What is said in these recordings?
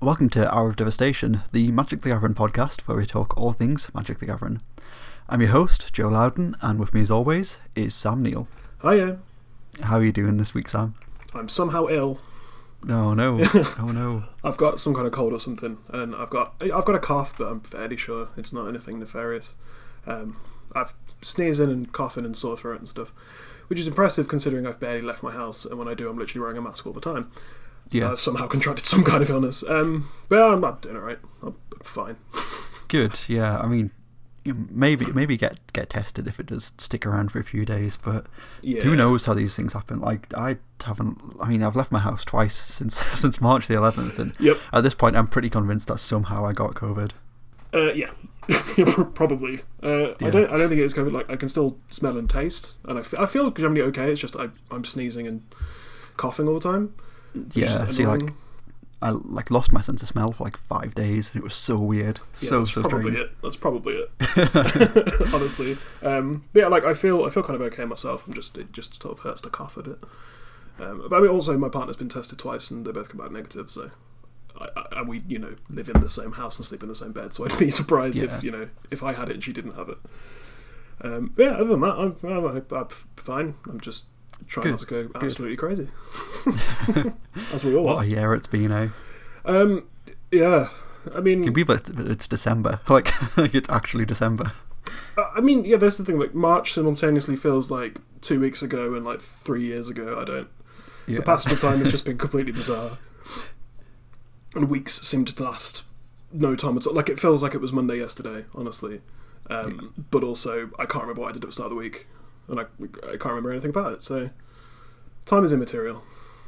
Welcome to Hour of Devastation, the Magic the Gathering podcast where we talk all things Magic the Gathering. I'm your host, Joe Loudon, and with me as always is Sam Neal. Hiya. How are you doing this week, Sam? I'm somehow ill. Oh no, oh no. I've got some kind of cold or something, and I've got I've got a cough, but I'm fairly sure it's not anything nefarious. Um, I've sneezing and coughing and sore throat and stuff, which is impressive considering I've barely left my house, and when I do, I'm literally wearing a mask all the time. Yeah, Uh, somehow contracted some kind of illness. Um, but I'm, I'm doing alright. I'm fine. good. Yeah, I mean, maybe maybe get get tested if it does stick around for a few days, but Yeah. who knows how these things happen? Like I haven't. I mean, I've left my house twice since since March the 11th, and Yep. at this point, I'm pretty convinced that somehow I got COVID. Uh, yeah. Probably. Uh, Yeah. I don't. I don't think it's COVID. Like I can still smell and taste, and I, f- I feel generally okay. It's just I, I'm sneezing and coughing all the time. Yeah, see, like. I like lost my sense of smell for like five days, and it was so weird, Yeah, so that's so probably strange. it. That's probably it. Honestly, um, but yeah, like I feel I feel kind of okay myself. I'm just it just sort of hurts to cough a bit. Um, but I mean, also my partner's been tested twice and they both come back negative. So, I, I, and we you know live in the same house and sleep in the same bed. So I'd be surprised Yeah. if you know if I had it and she didn't have it. Um, yeah, other than that, I'm, I'm, I'm fine. I'm just trying not to Good, go good. absolutely crazy, as we all What are. a year it's been, eh? Um, yeah, I mean, Can you believe it? It's December. Like, it's actually December. I mean, yeah, that's the thing. Like March simultaneously feels like two weeks ago and like three years ago. I don't. Yeah. The passage of time has just been completely bizarre, and weeks seem to last no time at all. Like it feels like it was Monday yesterday, honestly. Um, But also, I can't remember what I did at the start of the week, and I, I can't remember anything about it. So, time is immaterial.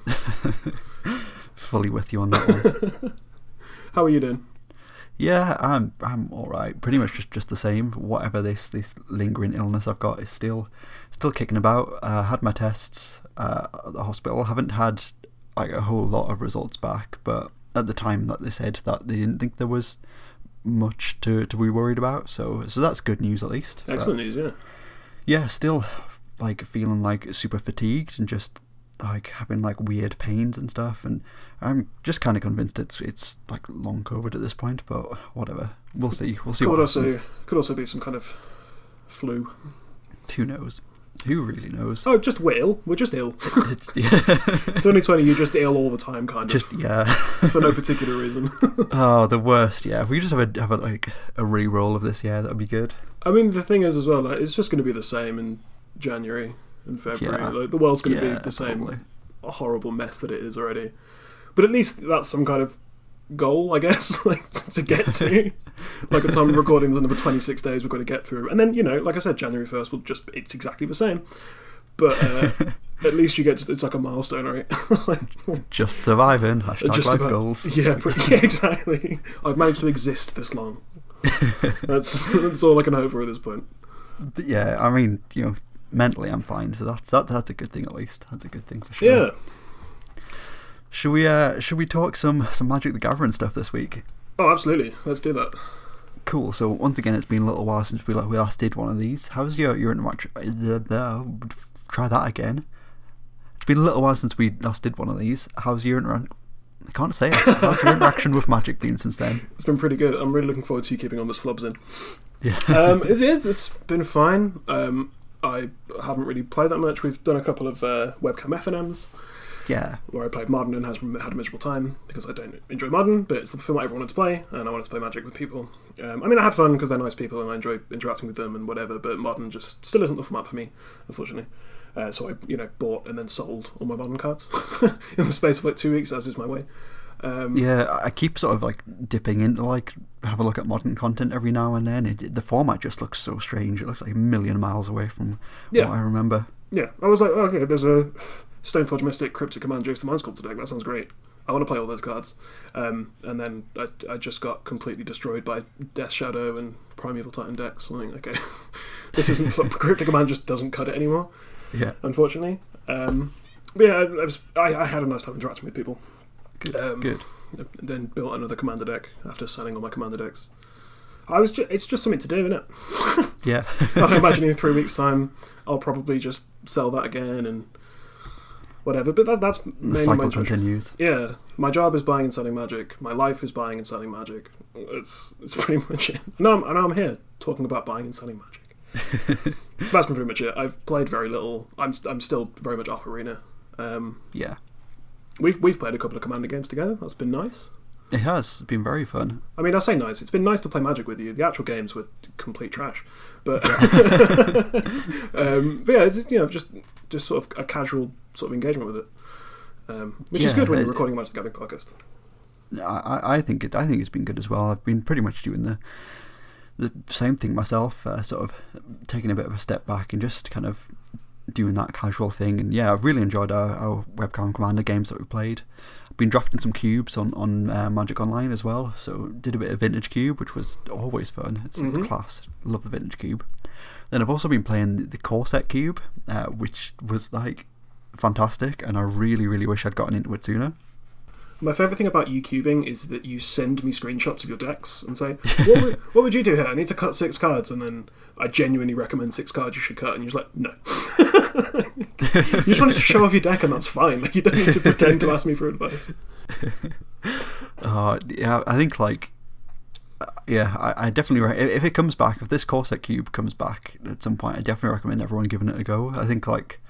Fully with you on that one. How are you doing? yeah, I'm I'm all right. Pretty much just, just the same. Whatever this this lingering illness I've got is still still kicking about. Uh, had my tests uh, at the hospital. Haven't had like a whole lot of results back, but at the time that they said that they didn't think there was much to, to be worried about. So so that's good news at least. But- Excellent news, yeah. Yeah, still like feeling like super fatigued and just like having like weird pains and stuff. And I'm just kind of convinced it's it's like long COVID at this point. But whatever, we'll see. We'll see Could what also happens. could also be some kind of flu. Who knows? Who really knows? Oh, just we're ill. We're just ill. yeah, 2020, you're just ill all the time, kind of. just yeah. for no particular reason. oh, the worst. Yeah, if we just have a have a like a re-roll of this year, that would be good. I mean, the thing is as well, like, it's just going to be the same in January and February. Yeah. Like, the world's going to Yeah, be the same probably. horrible mess that it is already. But at least that's some kind of goal, I guess, like to get to. like at the time of recording, there's another 26 days we've got to get through, and then you know, like I said, January 1st will just it's exactly the same. But uh, at least you get to, it's like a milestone, right? like, Just surviving. Hashtag Just life about- goals. Yeah, pretty, yeah, exactly. I've managed to exist this long. That's that's all I can hope for at this point. But yeah, I mean, you know, mentally I'm fine, so that's that, that's a good thing at least. That's a good thing for sure. Yeah. Should we uh should we talk some some Magic the Gathering stuff this week? Oh, absolutely. Let's do that. Cool. So once again, it's been a little while since we like we last did one of these. How's your your interaction? Try that again. It's been a little while since we last did one of these. How's your interaction? I can't say it. How's your interaction with Magic been since then? It's been pretty good. I'm really looking forward to you keeping on this flubs in. Yeah. Um, it is. It's been fine. Um, I haven't really played that much. We've done a couple of uh, webcam FNMs yeah. where I played modern and has had a miserable time because I don't enjoy modern, but it's the film I everyone wanted to play, and I wanted to play Magic with people. Um, I mean, I had fun because they're nice people and I enjoy interacting with them and whatever. But modern just still isn't the format for me, unfortunately. Uh, so I, you know, bought and then sold all my modern cards in the space of like two weeks, as is my way. Um, Yeah, I keep sort of like dipping into like have a look at modern content every now and then. It, the format just looks so strange. It looks like a million miles away from Yeah. what I remember. Yeah, I was like, okay, there's a Stoneforge Mystic, Cryptic Command, Jace the Mind Sculptor deck. That sounds great. I want to play all those cards. Um, and then I, I just got completely destroyed by Death Shadow and Primeval Titan decks. I'm like, okay, this isn't for, Cryptic Command just doesn't cut it anymore, Yeah, unfortunately. Um, but yeah, I, I, was, I, I had a nice time interacting with people. good, Um, good. Then built another Commander deck after selling all my Commander decks. I was. Ju- it's just something to do, isn't it? Yeah, I imagine in three weeks' time, I'll probably just sell that again and whatever. But that, that's The mainly cycle my job. continues. Yeah, my job is buying and selling magic. My life is buying and selling magic. It's it's pretty much it. And now I'm, and now I'm here talking about buying and selling magic. That's been pretty much it. I've played very little. I'm I'm still very much off arena. Um, Yeah, we've we've played a couple of commander games together. That's been nice. It has been very fun. I mean, I say nice. It's been nice to play Magic with you. The actual games were complete trash, but um, but yeah, it's just, you know just just sort of a casual sort of engagement with it, um, which is good when you're recording a Magic the Gathering podcast. I, I I think it. I think it's been good as well. I've been pretty much doing the the same thing myself. Uh, sort of taking a bit of a step back and just kind of doing that casual thing. And yeah, I've really enjoyed our, our webcam commander games that we played. Been drafting some cubes on on uh, Magic Online as well. So did a bit of vintage cube, which was always fun. It's, Mhm. class. Love the vintage cube. Then I've also been playing the Core Set cube, uh, which was like fantastic, and I really really wish I'd gotten into it sooner. My favourite thing about you cubing is that you send me screenshots of your decks and say, what would, what would you do here? I need to cut six cards. And then I genuinely recommend six cards you should cut. And you're just like, no. you just wanted to show off your deck, and that's fine. Like, you don't need to pretend to ask me for advice. Uh, yeah, I think like, uh, yeah, I, I definitely if it comes back, if this Core Set Cube comes back at some point, I definitely recommend everyone giving it a go. I think like,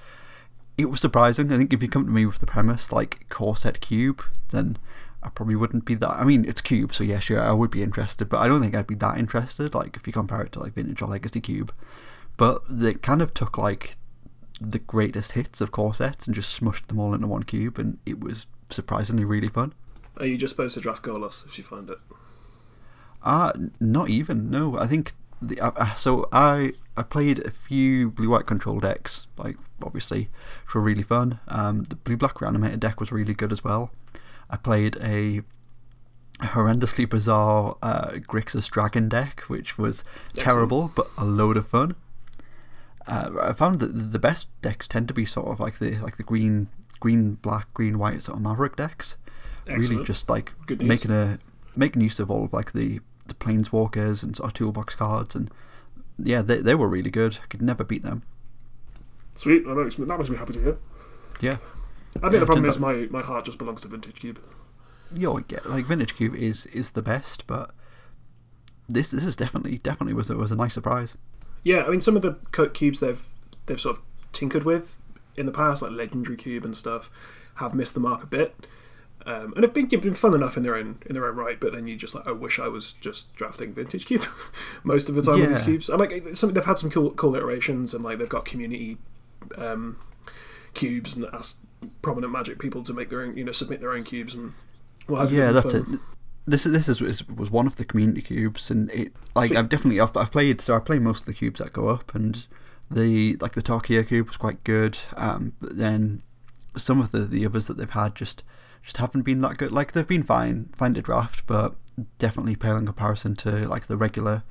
it was surprising. I think if you come to me with the premise like Core Set Cube, then I probably wouldn't be that. I mean, it's Cube, so yeah, sure, I would be interested, but I don't think I'd be that interested. Like if you compare it to like Vintage or Legacy Cube, but they kind of took like the greatest hits of core sets and just smushed them all into one cube, and it was surprisingly really fun. Are you just supposed to draft Golos if you find it? Uh, not even. No, I think the uh, so I I played a few blue white control decks, like obviously, which were really fun. Um, the blue black reanimated deck was really good as well. I played a horrendously bizarre uh, Grixis Dragon deck, which was terrible but a load of fun. Uh, I found that the best decks tend to be sort of like the like the green green black green white sort of Maverick decks. Really just like Good making a making use of all of like the the planeswalkers and sort of toolbox cards and yeah they they were really good. I could never beat them. Sweet. That makes me, that makes me happy to hear. Yeah. I think Yeah, the problem is my, my heart just belongs to Vintage Cube. Yeah, like Vintage Cube is is the best, but this this is definitely definitely was a, was a nice surprise. Yeah, I mean, some of the cubes they've they've sort of tinkered with in the past, like Legendary Cube and stuff, have missed the mark a bit, um, and have been, been fun enough in their own in their own right. But then you just like, I wish I was just drafting Vintage Cube most of the time with these cubes. And like, some, they've had some cool cool iterations, and like they've got community um, cubes and asked prominent Magic people to make their own, you know, submit their own cubes and. What have you, yeah, that's fun. it. This is this is, is was one of the community cubes, and it like Sweet. I've definitely I've, I've played so I play most of the cubes that go up, and the like the Tarkia cube was quite good. Um, but then some of the, the others that they've had just just haven't been that good. Like they've been fine, fine to draft, but definitely pale in comparison to like the regular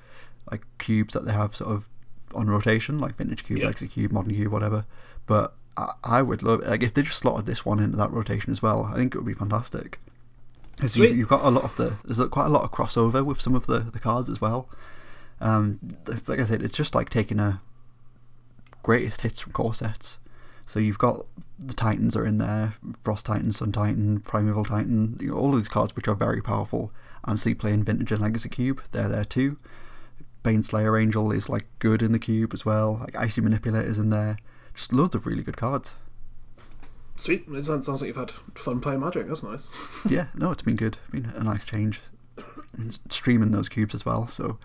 like cubes that they have sort of on rotation, like vintage cube, Yeah. cube, modern cube, whatever. But I, I would love like if they just slotted this one into that rotation as well. I think it would be fantastic. Because you, you've got a lot of the there's quite a lot of crossover with some of the, the cards as well. Um, like I said, it's just like taking a greatest hits from core sets. So you've got the Titans are in there, Frost Titan, Sun Titan, Primeval Titan, you know, all of these cards which are very powerful. And see playing Vintage and Legacy Cube, they're there too. Baneslayer Angel is like good in the cube as well. Like Icy Manipulator's in there. Just loads of really good cards. Sweet. It sounds, like you've had fun playing Magic. That's nice. yeah, no, it's been good. Been a nice change. And streaming those cubes as well, so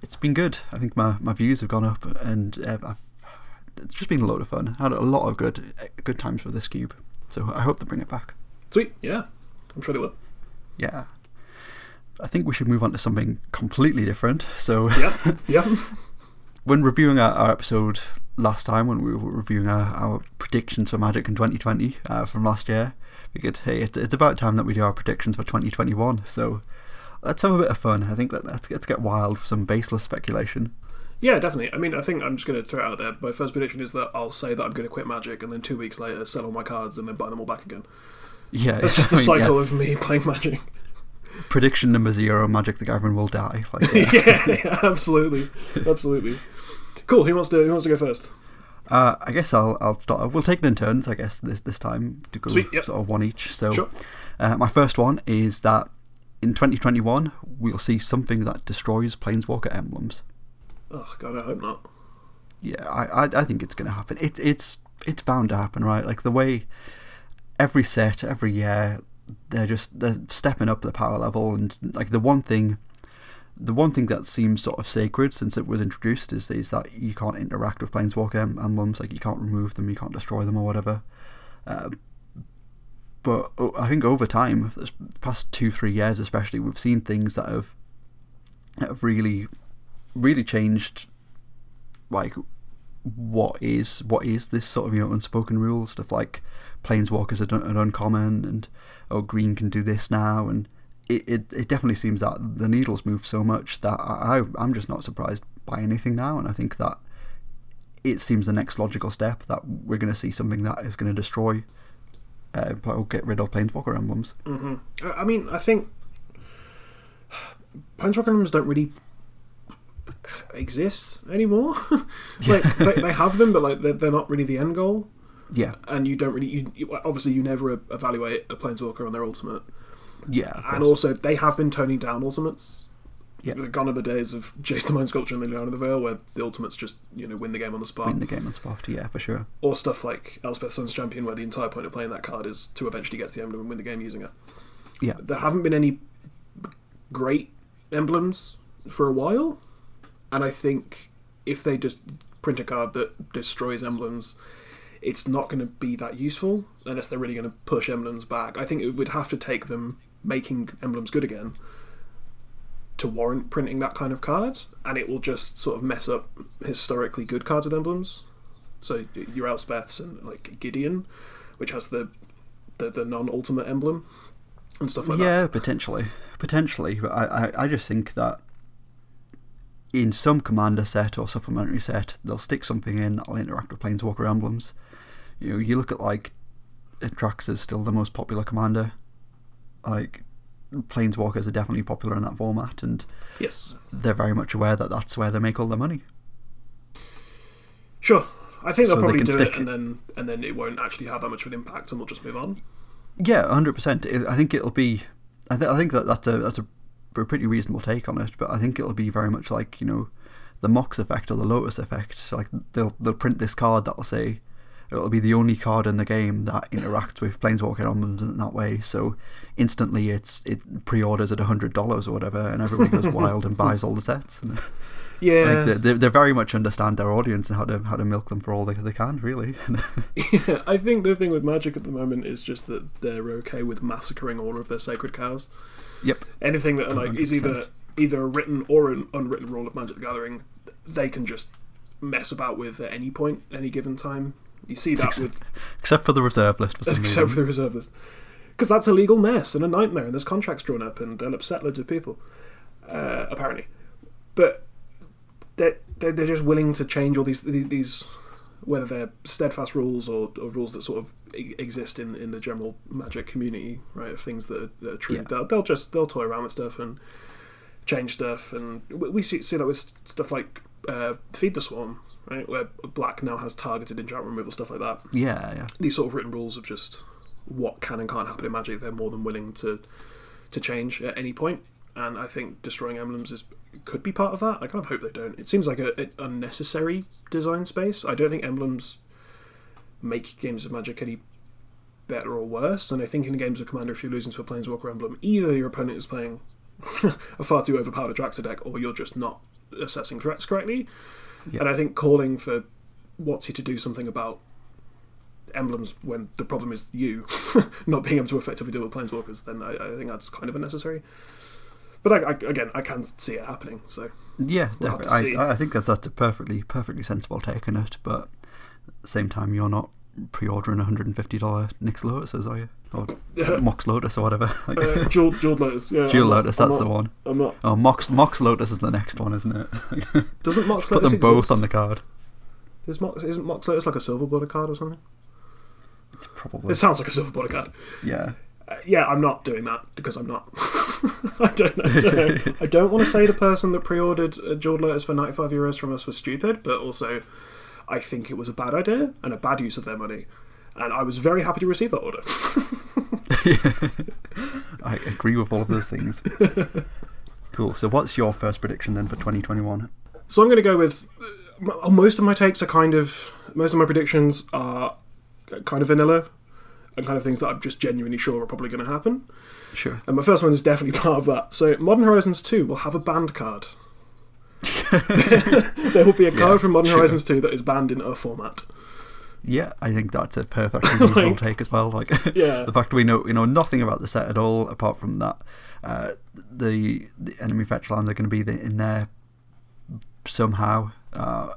it's been good. I think my, my views have gone up, and uh, I've, it's just been a load of fun. Had a lot of good good times with this cube, so I hope they bring it back. Sweet. Yeah, I'm sure they will. Yeah, I think we should move on to something completely different. So Yeah. yeah. When reviewing our, our episode last time, when we were reviewing our, our predictions for Magic in 2020 uh, from last year, we could hey, it's, it's about time that we do our predictions for 2021. So let's have a bit of fun. I think that let's, let's get wild for some baseless speculation. Yeah, definitely. I mean, I think I'm just going to throw it out there. My first prediction is that I'll say that I'm going to quit Magic, and then two weeks later sell all my cards and then buy them all back again. Yeah, That's just the I mean, yeah, cycle of me playing Magic. Prediction number zero: Magic the Gathering will die. Like, yeah, yeah, absolutely, absolutely. Cool. Who wants to Who wants to go first? Uh, I guess I'll I'll start. We'll take it in turns. I guess this this time to go Sweet, yep. sort of one each. So, Sure. uh, my first one is that in 2021 we'll see something that destroys Planeswalker emblems. Oh god, I hope not. Yeah, I I, I think it's going to happen. It's it's it's bound to happen, right? Like the way every set every year they're just they're stepping up the power level, and like the one thing. The one thing that seems sort of sacred since it was introduced is, is that you can't interact with Planeswalker em- emblems, like you can't remove them, you can't destroy them or whatever. Uh, but I think over time, the past two, three years especially, we've seen things that have, that have really, really changed, like what is what is this sort of you know unspoken rule stuff like planeswalkers are, are uncommon and oh green can do this now and it, it, it definitely seems that the needles move so much that I, I'm just not surprised by anything now and I think that it seems the next logical step that we're going to see something that is going to destroy uh, or get rid of planeswalker emblems Mm-hmm. I I mean, I think Planeswalker emblems don't really exist anymore. like they, they have them, but like they're, they're not really the end goal. Yeah And you don't really, you, you, obviously, you never evaluate a Planeswalker on their ultimate. yeah And also, they have been toning down ultimates. Yeah. Gone are the days of Jace the Mind Sculptor and Liliana the Veil, where the ultimates just you know win the game on the spot, win the game on spot yeah for sure or stuff like Elspeth Sun's Champion, where the entire point of playing that card is to eventually get to the emblem and win the game using it. yeah There haven't been any great emblems for a while, and I think if they just print a card that destroys emblems, it's not going to be that useful unless they're really going to push emblems back. I think it would have to take them making emblems good again to warrant printing that kind of card, and it will just sort of mess up historically good cards with emblems. So your Elspeths and like Gideon, which has the the, the non ultimate emblem and stuff like that. yeah, potentially, potentially. But I, I, I just think that in some commander set or supplementary set, they'll stick something in that'll interact with Planeswalker emblems. You know, you look at like Atraxa is still the most popular commander. Like Planeswalkers are definitely popular in that format, and Yes. they're very much aware that that's where they make all their money. Sure. I think they'll they probably can do it, and then and then it won't actually have that much of an impact, and we'll just move on. Yeah, hundred percent. I think it'll be. I, th- I think that that's a that's a, a pretty reasonable take on it. But I think it'll be very much like you know, the Mox effect or the Lotus effect. Like they'll they'll print this card that'll say it'll be the only card in the game that interacts with Planeswalker emblems in that way. So instantly, it's it pre-orders at hundred dollars or whatever, and everyone goes wild and buys all the sets. And, Yeah. like they, they they very much understand their audience and how to how to milk them for all they, they can. Really. yeah. I think the thing with Magic at the moment is just that they're okay with massacring all of their sacred cows. yep. Anything that like is either either a written or an unwritten rule of Magic the Gathering, they can just mess about with at any point, any given time. You see that with Except for the reserve list for some except reason. for the reserve list, because that's a legal mess and a nightmare, and there's contracts drawn up, and they'll upset loads of people, uh, apparently. But they're, they're they're just willing to change all these these whether they're steadfast rules or, or rules that sort of exist in in the general magic community, right? Of things that are, that are true. Yeah. They'll, they'll just they'll toy around with stuff and change stuff, and we we see see that with stuff like uh, feed the swarm, right? Where black now has targeted enchantment removal stuff like that Yeah, yeah. these sort of written rules of just what can and can't happen in Magic, they're more than willing to to change at any point. And I think destroying emblems is could be part of that. I kind of hope they don't. It seems like a, an unnecessary design space. I don't think emblems make games of Magic any better or worse. And I think in games of Commander, if you're losing to a Planeswalker emblem, either your opponent is playing a far too overpowered Atraxa deck, or you're just not assessing threats correctly. Yeah. And I think calling for WotC to do something about emblems when the problem is you not being able to effectively deal with planeswalkers, then I, I think that's kind of unnecessary. But I, I, again, I can see it happening. So Yeah, We'll definitely. I, I think that that's a perfectly perfectly sensible take on it, but at the same time, you're not pre-ordering $150 Nix Lotuses, are you? Or Mox Lotus or whatever. Like, uh, Jewel, Jeweled Lotus, yeah. Jewel not- Lotus, I'm that's not- the one. I'm not. Oh, Mox Mox Lotus is the next one, isn't it? Doesn't Mox Put Lotus them both exist? on the card. Is Mox, isn't Mox Lotus like a silver border card or something? Probably. It sounds like a silver border card. Yeah. Uh, yeah, I'm not doing that because I'm not. I don't. I don't, I don't want to say the person that pre-ordered uh, Jeweled Lotus for 95 euros from us was stupid, but also, I think it was a bad idea and a bad use of their money. And I was very happy to receive that order. I agree with all of those things. cool. So, what's your first prediction then for 2021? So I'm going to go with uh, most of my takes are kind of most of my predictions are kind of vanilla and kind of things that I'm just genuinely sure are probably going to happen. Sure. And my first one is definitely part of that. So Modern Horizons 2 will have a banned card. There will be a card Yeah, from Modern sure. Horizons 2 that is banned in a format. Yeah, I think that's a perfectly reasonable Like- take as well. Like Yeah. the fact we know you know nothing about the set at all, apart from that uh, the the enemy fetch lands are going to be the, in there somehow. Uh,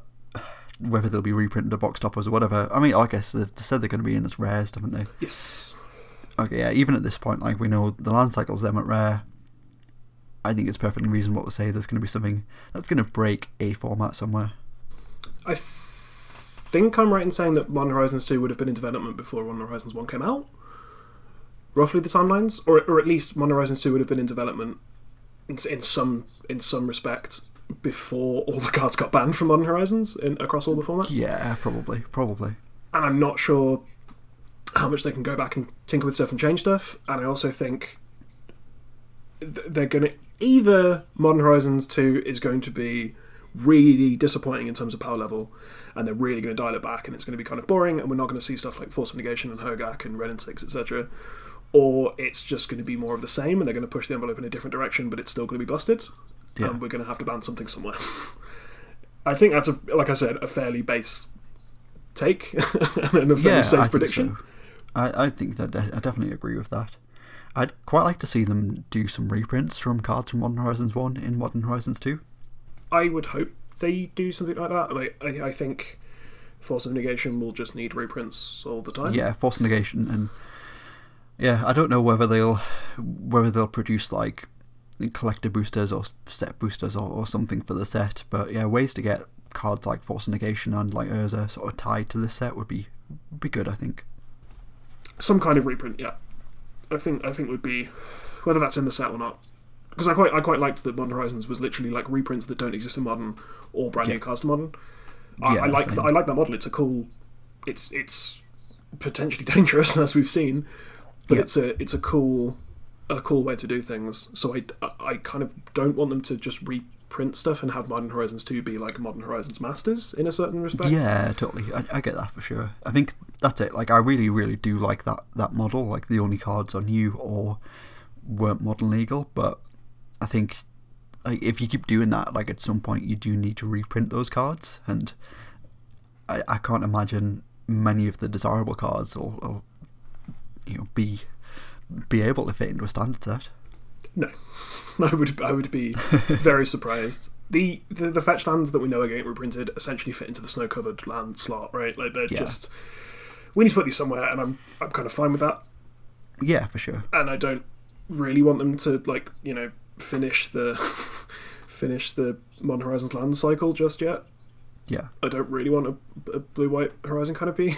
whether they'll be reprinted to box toppers or whatever. I mean, I guess they've said they're going to be in as rares, haven't they? Yes. Okay, yeah. Even at this point, like we know the land cycles them at rare. I think it's perfectly reasonable to say there's going to be something that's going to break a format somewhere. I th- think I'm right in saying that Modern Horizons 2 would have been in development before Modern Horizons 1 came out. Roughly the timelines, or or at least Modern Horizons 2 would have been in development in, in some in some respect before all the cards got banned from Modern Horizons in, across all the formats. Yeah, probably, probably. and I'm not sure how much they can go back and tinker with stuff and change stuff. And I also think th- they're going to either Modern Horizons 2 is going to be really disappointing in terms of power level, and they're really going to dial it back, and it's going to be kind of boring, and we're not going to see stuff like Force of Negation and Hogaak and Wrenn and Six, etc. Or it's just going to be more of the same, and they're going to push the envelope in a different direction, but it's still going to be busted, Yeah. and we're going to have to ban something somewhere. I think that's a, like I said, a fairly base take and a fairly yeah, safe I prediction. so. I, I think that I definitely agree with that. I'd quite like to see them do some reprints from cards from Modern Horizons 1 in Modern Horizons 2. I would hope they do something like that. Like, I, I think Force of Negation will just need reprints all the time. Yeah, Force of Negation and yeah, I don't know whether they'll whether they'll produce like collector boosters or set boosters or, or something for the set, but yeah, ways to get cards like Force of Negation and like Urza sort of tied to the set would be be good, I think. Some kind of reprint, yeah. I think I think would be whether that's in the set or not. Because I quite I quite liked that Modern Horizons was literally like reprints that don't exist in Modern or brand Yeah. new cards to Modern. I, Yeah, I like th- I like that model. It's a cool. It's it's potentially dangerous as we've seen, but Yeah. it's a it's a cool a cool way to do things. So I, I kind of don't want them to just reprint stuff and have Modern Horizons 2 be like Modern Horizons Masters in a certain respect. Yeah, totally. I, I get that for sure. I think that's it. Like, I really, really do like that that model. Like, the only cards are new or weren't modern legal. But I think, like, if you keep doing that, like at some point you do need to reprint those cards, and I, I can't imagine many of the desirable cards will, will you know, be be able to fit into a standard set. No, I would I would be very surprised. The, the the fetch lands that we know are getting reprinted essentially fit into the snow covered land slot, right? Like they're Yeah. just we need to put these somewhere, and I'm I'm kind of fine with that. Yeah, for sure. And I don't really want them to like you know finish the finish the Modern Horizons land cycle just yet. Yeah, I don't really want a, a blue white horizon canopy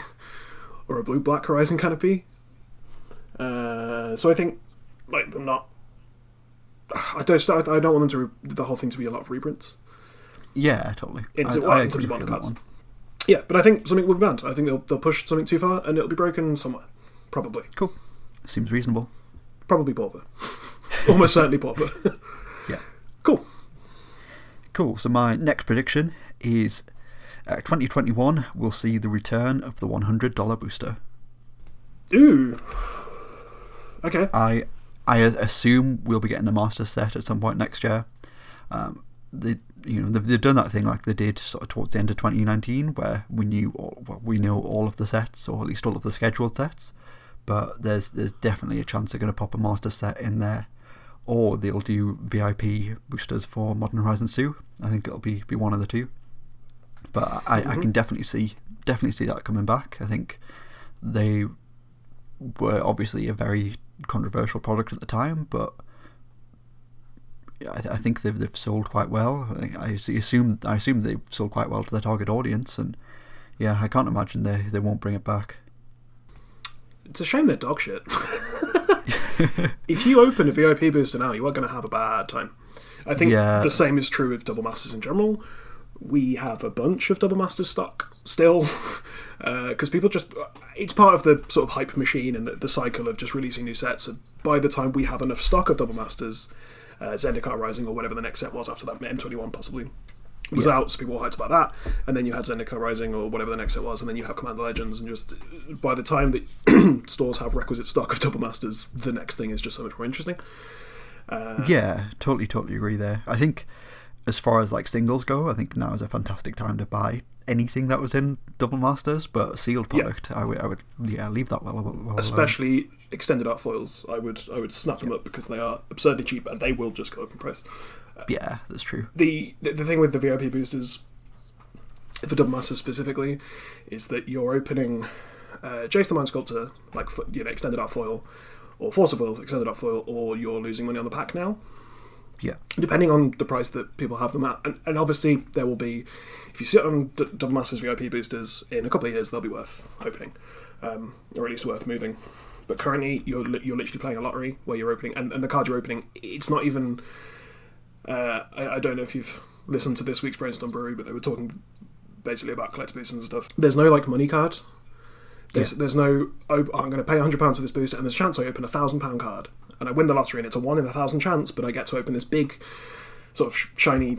or a blue black horizon canopy. Uh, so I think like I'm not. I don't. I don't want them to re- the whole thing to be a lot of reprints. yeah, totally. In, I, well, I in terms of cards. one. Yeah, but I think something will be banned. I think they'll they'll push something too far and it'll be broken somewhere. Probably, Cool. Seems reasonable. probably pauper. Almost certainly pauper. Yeah. cool. Cool. So my next prediction is uh, 2021 will see the return of the $100 booster. Ooh. Okay. I I assume we'll be getting a master set at some point next year. Um, they you know they've, they've done that thing like they did sort of towards the end of 2019 where we knew all, well, we know all of the sets or at least all of the scheduled sets. But there's there's definitely a chance they're going to pop a master set in there, or they'll do VIP boosters for Modern Horizons 2. I think it'll be be one of the two. But I, I can definitely see definitely see that coming back. I think they were obviously a very controversial product at the time, but yeah, I, th- I think they've they've sold quite well. I, I assume I assume they've sold quite well to their target audience, and yeah, I can't imagine they they won't bring it back. It's a shame they're dog shit. if you open a VIP booster now, you are going to have a bad time. I think Yeah. the same is true with double masters in general. We have a bunch of Double Masters stock still. Because people just. It's part of the sort of hype machine and the, the cycle of just releasing new sets. And by the time we have enough stock of Double Masters, uh, Zendikar Rising or whatever the next set was after that, M21 possibly, was out, so people were hyped about that. And then you had Zendikar Rising or whatever the next set was, and then you have Commander Legends. And just by the time that stores have requisite stock of Double Masters, the next thing is just so much more interesting. yeah, totally, totally agree there. I think as far as like singles go, I think now is a fantastic time to buy anything that was in Double Masters, but sealed Yeah. product, I would, I would, yeah, leave that well, well alone. Especially extended art foils, I would I would snap them up because they are absurdly cheap and they will just go up in price. Yeah, that's true. the the the thing with the VIP boosters for Double Masters specifically is that you're opening uh, Jace the Mind Sculptor, like you know, extended art foil, or Force of Will, extended art foil, or you're losing money on the pack now, Yeah, depending on the price that people have them at. And, and obviously, there will be, if you sit on D- Double Masters VIP boosters in a couple of years, they'll be worth opening, um, or at least worth moving. But currently, you're you're literally playing a lottery where you're opening, and, and the card you're opening, it's not even. Uh, I, I don't know if you've listened to this week's Brainstorm Brewery, but they were talking basically about collector boosters and stuff. There's no like money card. There's there's no oh, I'm going to pay hundred pounds for this booster, and there's a chance I open a thousand pound card, and I win the lottery, and it's a one in a thousand chance, but I get to open this big, sort of shiny,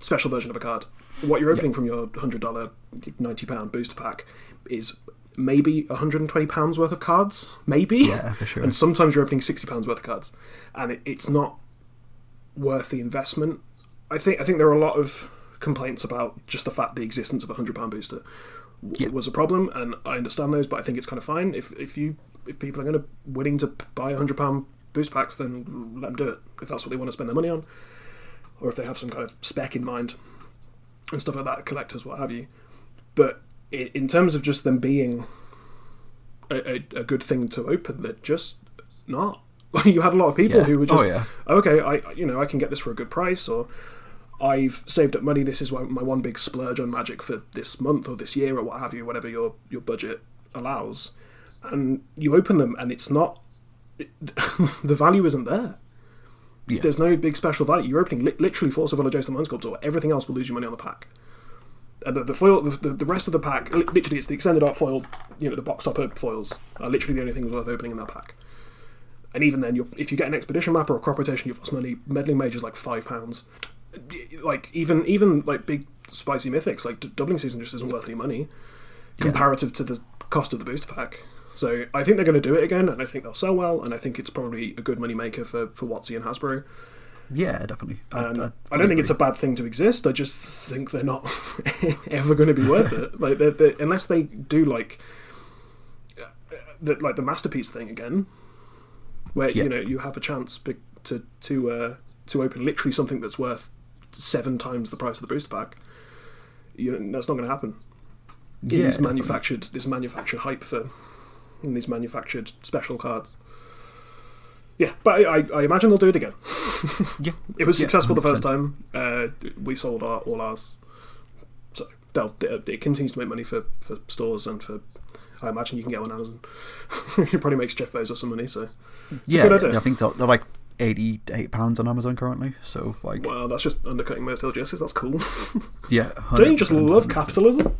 special version of a card. What you're opening from your hundred dollar, ninety pound booster pack is maybe 120 pounds worth of cards, maybe. Yeah, for sure. And sometimes you're opening 60 pounds worth of cards, and it, it's not worth the investment. I think I think there are a lot of complaints about just the fact the existence of a hundred pound booster w- Yeah. was a problem, and I understand those, but I think it's kind of fine if if you if people are going to willing to buy a hundred pound boost packs, then let them do it if that's what they want to spend their money on, or if they have some kind of spec in mind and stuff like that, collectors, what have you. But in terms of just them being a, a, a good thing to open, they're just not. you had a lot of people Yeah. who were Oh, just yeah. Oh, okay. I you know I can get this for a good price, or I've saved up money. This is my one big splurge on Magic for this month or this year or what have you, whatever your your budget allows. And you open them, and it's not. It, the value isn't there. Yeah. There's no big special value. You're opening li- literally Force of Will or Jason Mind Sculptor. Everything else will lose you money on the pack. And the, the foil, the, the, rest of the pack, li- literally, it's the extended art foil. You know, the box topper foils are literally the only things worth opening in that pack. And even then, you're, if you get an expedition map or a crop rotation, you've lost money. Meddling mage is like five pounds. Like even even like big spicy mythics, like doubling season just isn't worth any money comparative to the cost of the booster pack. So I think they're going to do it again, and I think they'll sell well, and I think it's probably a good money maker for for WotC and Hasbro. yeah, definitely. I, And I, Um, I don't think it's a bad thing to exist. I just think they're not ever going to be worth it. Like they're, they're, unless they do like the, like the masterpiece thing again, where Yeah. you know you have a chance to to uh, to open literally something that's worth seven times the price of the booster pack. You know, that's not going to happen. Yeah, definitely. manufactured this manufactured hype for in these manufactured special cards. Yeah, but I, I, imagine they'll do it again. Yeah, It was Yeah, successful the first time. Uh, we sold our, all ours, so they'll, it, it continues to make money for, for stores and for. I imagine you can get one on Amazon. it probably makes Jeff Bezos some money. So yeah, a good idea. I think they're, they're like eighty-eight pounds on Amazon currently. So like, Well, that's just undercutting most LGSs. That's cool. yeah, Don't you just love capitalism?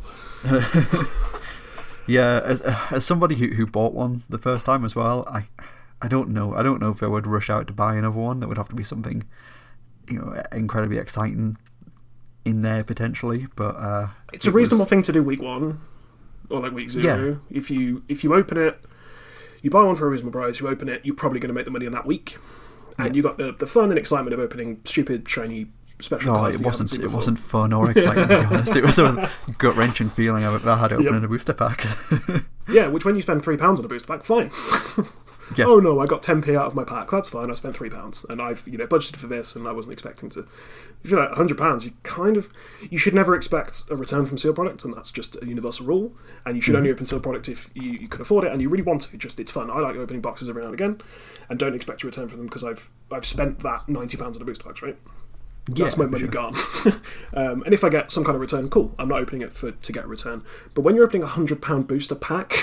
Yeah, as as somebody who, who bought one the first time as well, I I don't know. I don't know if I would rush out to buy another one. That would have to be something, you know, incredibly exciting in there potentially. But uh, It's a it was- reasonable thing to do week one or like week zero. Yeah. If you if you open it, you buy one for a reasonable price. You open it, you're probably going to make the money in that week, and Yeah. you got the, the fun and excitement of opening stupid shiny special No, it that you haven't wasn't. It before. wasn't fun or exciting to be honest. It was a gut wrenching feeling I I had it opening Yep. a booster pack. Yeah, which when you spend three pounds on a booster pack, fine. Yeah. Oh no, I got ten p out of my pack. That's fine. I spent three pounds, and I've you know budgeted for this, and I wasn't expecting to. If you're like hundred pounds, you kind of you should never expect a return from seal product, and that's just a universal rule. And you should mm-hmm. only open seal product if you, you can afford it and you really want to. Just it's fun. I like opening boxes every now and again, and don't expect a return from them because I've I've spent that ninety pounds on a booster box, right? That's Yeah, my money sure. gone. um, and if I get some kind of return, cool. I'm not opening it for to get a return. But when you're opening a hundred pound booster pack,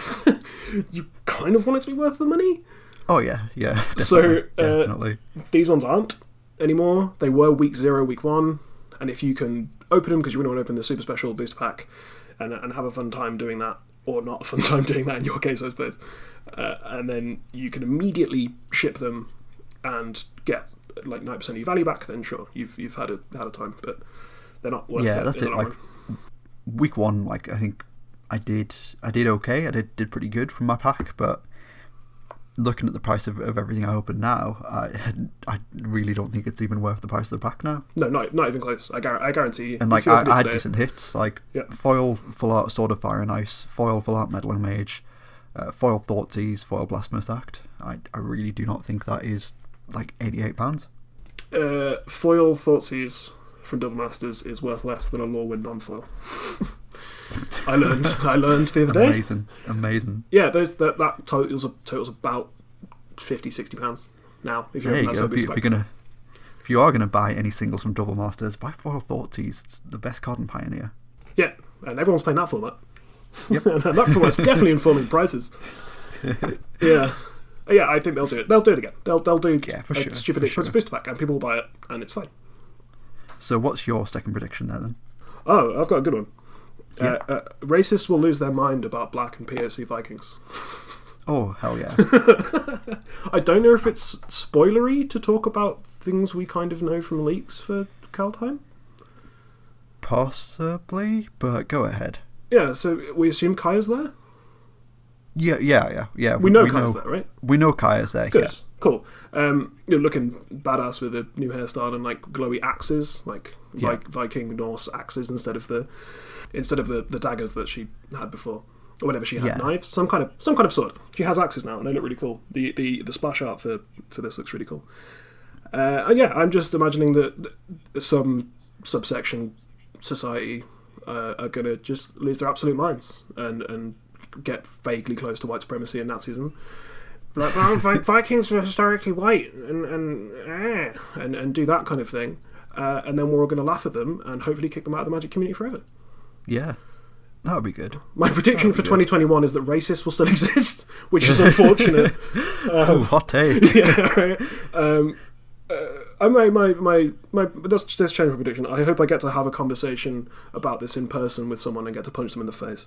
you kind of want it to be worth the money. oh yeah, yeah. So, Definitely. uh, definitely. These ones aren't anymore. They were week zero, week one, and if you can open them because you really want to open the super special booster pack and, and have a fun time doing that, or not a fun time doing that in your case, I suppose. Uh, and then you can immediately ship them and get like nine percent of your value back. Then sure, you've you've had a had a time, but they're not worth it. Yeah, it. that's it, like- run. week one, like I think I did, I did okay. I did did pretty good from my pack, but looking at the price of, of everything I open now, I I really don't think it's even worth the price of the pack now. no, not not even close. I, gar- I guarantee you. And like I, I had today- decent hits, like Yeah. foil full art sword of fire and ice, foil full art meddling mage, uh, foil Thoughtseize, foil blasphemous act. I I really do not think that is like eighty eight pounds. uh, foil Thoughtseize from Double Masters is worth less than a Lorwyn non-foil. I learned. I learned the other day. Amazing, amazing. Yeah, those that that totals totals about 50, 60 pounds now. If you're you go. If, you, you're gonna, if you are gonna buy any singles from Double Masters, buy foil Thoughtseize. It's the best card in Pioneer. yeah, and everyone's playing that format. and that format's definitely informing prices. yeah. Yeah, I think they'll do it. They'll do it again. They'll they'll do Yeah, for a sure, stupid for sure. booster pack, and people will buy it, and it's fine. So, what's your second prediction there then? Oh, I've got a good one. Yeah. Uh, uh, racists will lose their mind about black and POC Vikings. Oh hell yeah! I don't know if it's spoilery to talk about things we kind of know from leaks for Kaldheim. Possibly, but go ahead. Yeah, so we assume Kaya's there. Yeah, yeah, yeah, yeah. We know Kaya's there, right? We know Kaya's there. Good, Yeah. cool. Um, you're looking badass with a new hairstyle and like glowy axes, like Yeah. Vi- Viking Norse axes instead of the instead of the, the daggers that she had before, or whatever she had Yeah. knives. Some kind of some kind of sword. She has axes now, and they look really cool. The the the splash art for for this looks really cool. Uh, and yeah, I'm just imagining that some subsection society uh, are gonna just lose their absolute minds and and get vaguely close to white supremacy and Nazism. Like, well, Vi- Vikings were historically white, and and eh, and, and do that kind of thing, uh, and then we're all going to laugh at them and hopefully kick them out of the Magic community forever. Yeah, that would be good. My prediction for 2021 is that racists will still exist, which is unfortunate. oh, hot take. yeah, right. Um, uh, I my my my my let's just change my prediction. I hope I get to have a conversation about this in person with someone and get to punch them in the face.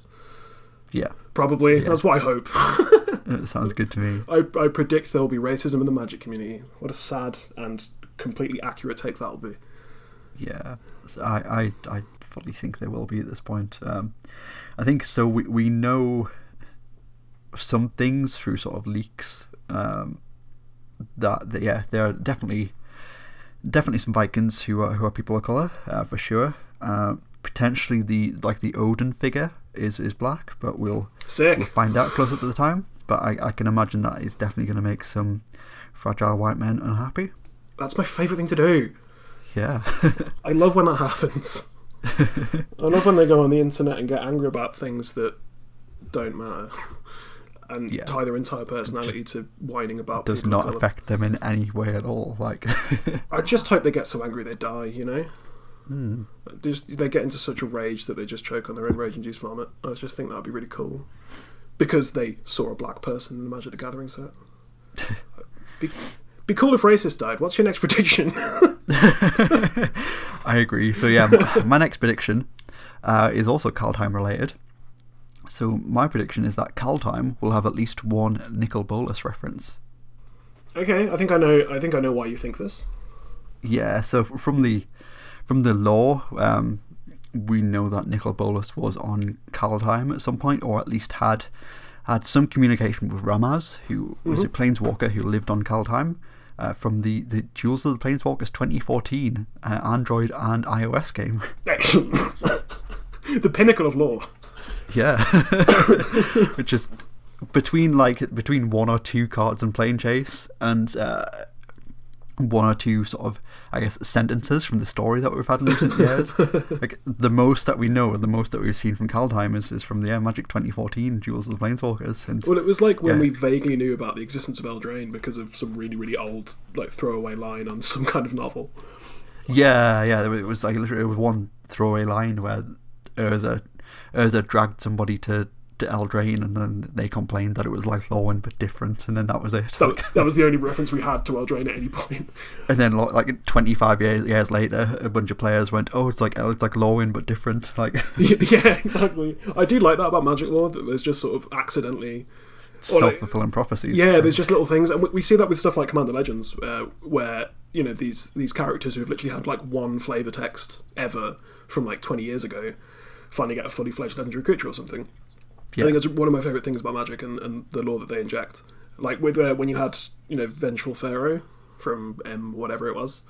Yeah, Probably Yeah. that's what I hope. it sounds good to me. I, I predict there will be racism in the Magic community. What a sad and completely accurate take that will be. Yeah, I, I, I fully think there will be at this point. Um, I think so. We we know some things through sort of leaks. Um, that, that yeah, there are definitely definitely some Vikings who are who are people of color uh, for sure. Uh, potentially the like the Odin figure is is black, but we'll Sick. we'll find out closer to the time. But I, I can imagine that is definitely going to make some fragile white men unhappy. That's my favourite thing to do. Yeah. I love when that happens. I love when they go on the internet and get angry about things that don't matter. And Yeah. tie their entire personality to whining about does not affect them in any way at all. Like, I just hope they get so angry they die, you know? Hmm. They Just, they get into such a rage that they just choke on their own rage and induced vomit. I just think that would be really cool. Because they saw a black person in the Magic the Gathering set. Be, be cool if racist died. What's your next prediction? I agree. So yeah, my, my next prediction uh, is also Kaldheim related. So my prediction is that Kaldheim will have at least one Nicol Bolas reference. okay, I think I know. I think I know why you think this. Yeah. So from the from the lore, um, we know that Nicol Bolas was on Kaldheim at some point, or at least had had some communication with Ramaz, who was a planeswalker who lived on Kaldheim. Uh, from the, the Duels of the Planeswalkers 2014 uh, Android and iOS game. Excellent. the pinnacle of lore. Yeah, which is between like between one or two cards in Plane Chase and uh, one or two sort of I guess sentences from the story that we've had in recent years. like the most that we know and the most that we've seen from Kaldheim is, is from the yeah, Magic 2014 Duels of the Planeswalkers. And Well, it was like when Yeah. we vaguely knew about the existence of Eldraine because of some really, really old, like throwaway line on some kind of novel. yeah, yeah, it was like literally it was one throwaway line where Urza Urza dragged somebody to to Eldraine, and then they complained that it was like Lorwyn but different, and then that was it. That, that was the only reference we had to Eldraine at any point. And then like 25 years, years later, a bunch of players went, "Oh, it's like it's like Lorwyn but different." Like yeah, exactly. I do like that about Magic Lore that there's just sort of accidentally self fulfilling prophecies. Yeah, there's just little things, and we see that with stuff like Commander Legends, uh, where you know these these characters who've literally had like one flavor text ever from like 20 years ago finally get a fully fledged legendary creature or something. Yeah. I think it's one of my favorite things about Magic and, and the lore that they inject. Like with uh, when you had you know Vengeful Pharaoh from M whatever it was,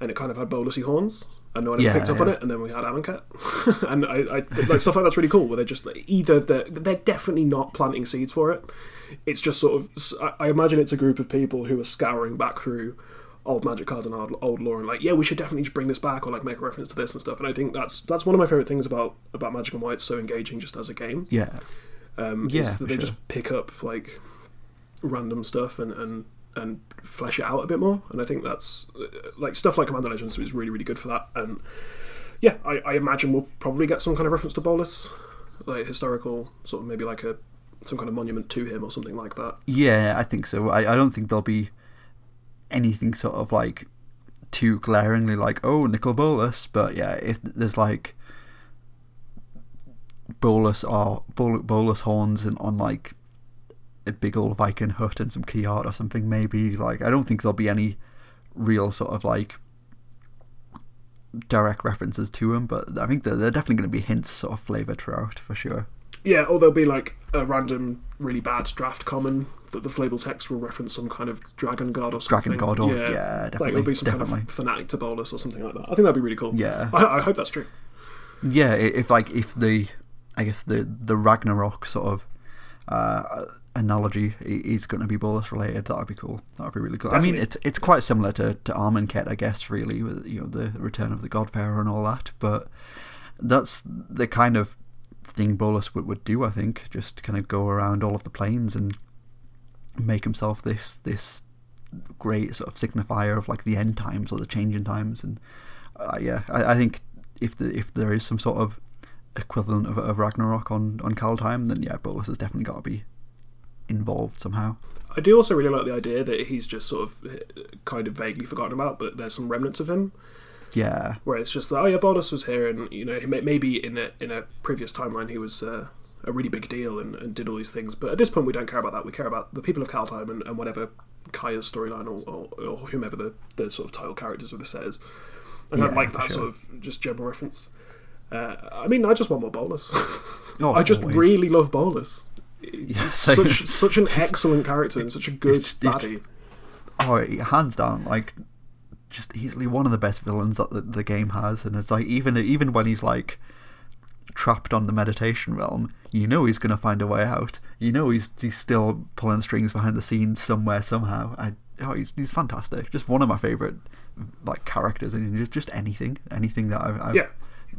and it kind of had bolusy horns, and no one yeah, picked up on it. And then we had Amonkhet, and I, I, like stuff like that's really cool. Where they're just either they're, they're definitely not planting seeds for it. It's just sort of I imagine it's a group of people who are scouring back through old magic cards and old, old lore and like yeah we should definitely bring this back or like make a reference to this and stuff. And i think that's that's one of my favorite things about about magic and why it's so engaging just as a game. Yeah. Um yeah that they sure. just pick up like random stuff and and and flesh it out a bit more. And i think that's uh, like stuff like commander legends is really really good for that. And yeah i, I imagine we'll probably get some kind of reference to Bolas like historical sort of maybe like a some kind of monument to him or something like that. Yeah i think so. I, I don't think there'll be anything sort of like too glaringly like, oh, Nicol Bolas. But yeah, if there's like Bolas or Bol- Bolas horns and on like a big old Viking hut and some key art or something, maybe like I don't think there'll be any real sort of like direct references to him, but I think they're, they're definitely going to be hints sort of flavour throughout for sure. Yeah, or there'll be like a random, really bad draft common that the flavor text will reference some kind of dragon god or something. Dragon god, or yeah, yeah definitely. Like it'll be some definitely. kind of fanatic to Bolas or something like that. I think that'd be really cool. Yeah, I, I hope that's true. Yeah, if like if the, I guess the the Ragnarok sort of uh, analogy is going to be Bolas related, that would be cool. That would be really cool. Definitely. I mean, it's it's quite similar to to Amonkhet, I guess, really, with you know the return of the God-Pharaoh and all that. But that's the kind of thing Bolas would, would do, I think. Just kind of go around all of the planes and make himself this this great sort of signifier of like the end times or the changing times. And uh, yeah, I, I think if the if there is some sort of equivalent of, of Ragnarok on on Kaldheim, then yeah, Bolas has definitely got to be involved somehow. I do also really like the idea that he's just sort of uh, kind of vaguely forgotten about, but there's some remnants of him. Yeah. Where it's just like, oh yeah, Bolas was here, and you know, maybe in a in a previous timeline he was uh, a really big deal and, and, did all these things. But at this point, we don't care about that. We care about the people of Kaldheim and, and whatever Kaya's storyline or, or, or, whomever the, the sort of title characters of the set is. And yeah, I like that sure. sort of just general reference. Uh, I mean, I just want more Bolas. Oh, I just always. really love Bolas. Yeah, such such an excellent character and such a good it's, baddie. Oh, hands down, like just easily one of the best villains that the, the game has, and it's like even even when he's like trapped on the meditation realm, you know he's going to find a way out. You know he's he's still pulling strings behind the scenes somewhere somehow. I oh he's he's fantastic. Just one of my favorite like characters in just just anything anything that I've, I've yeah.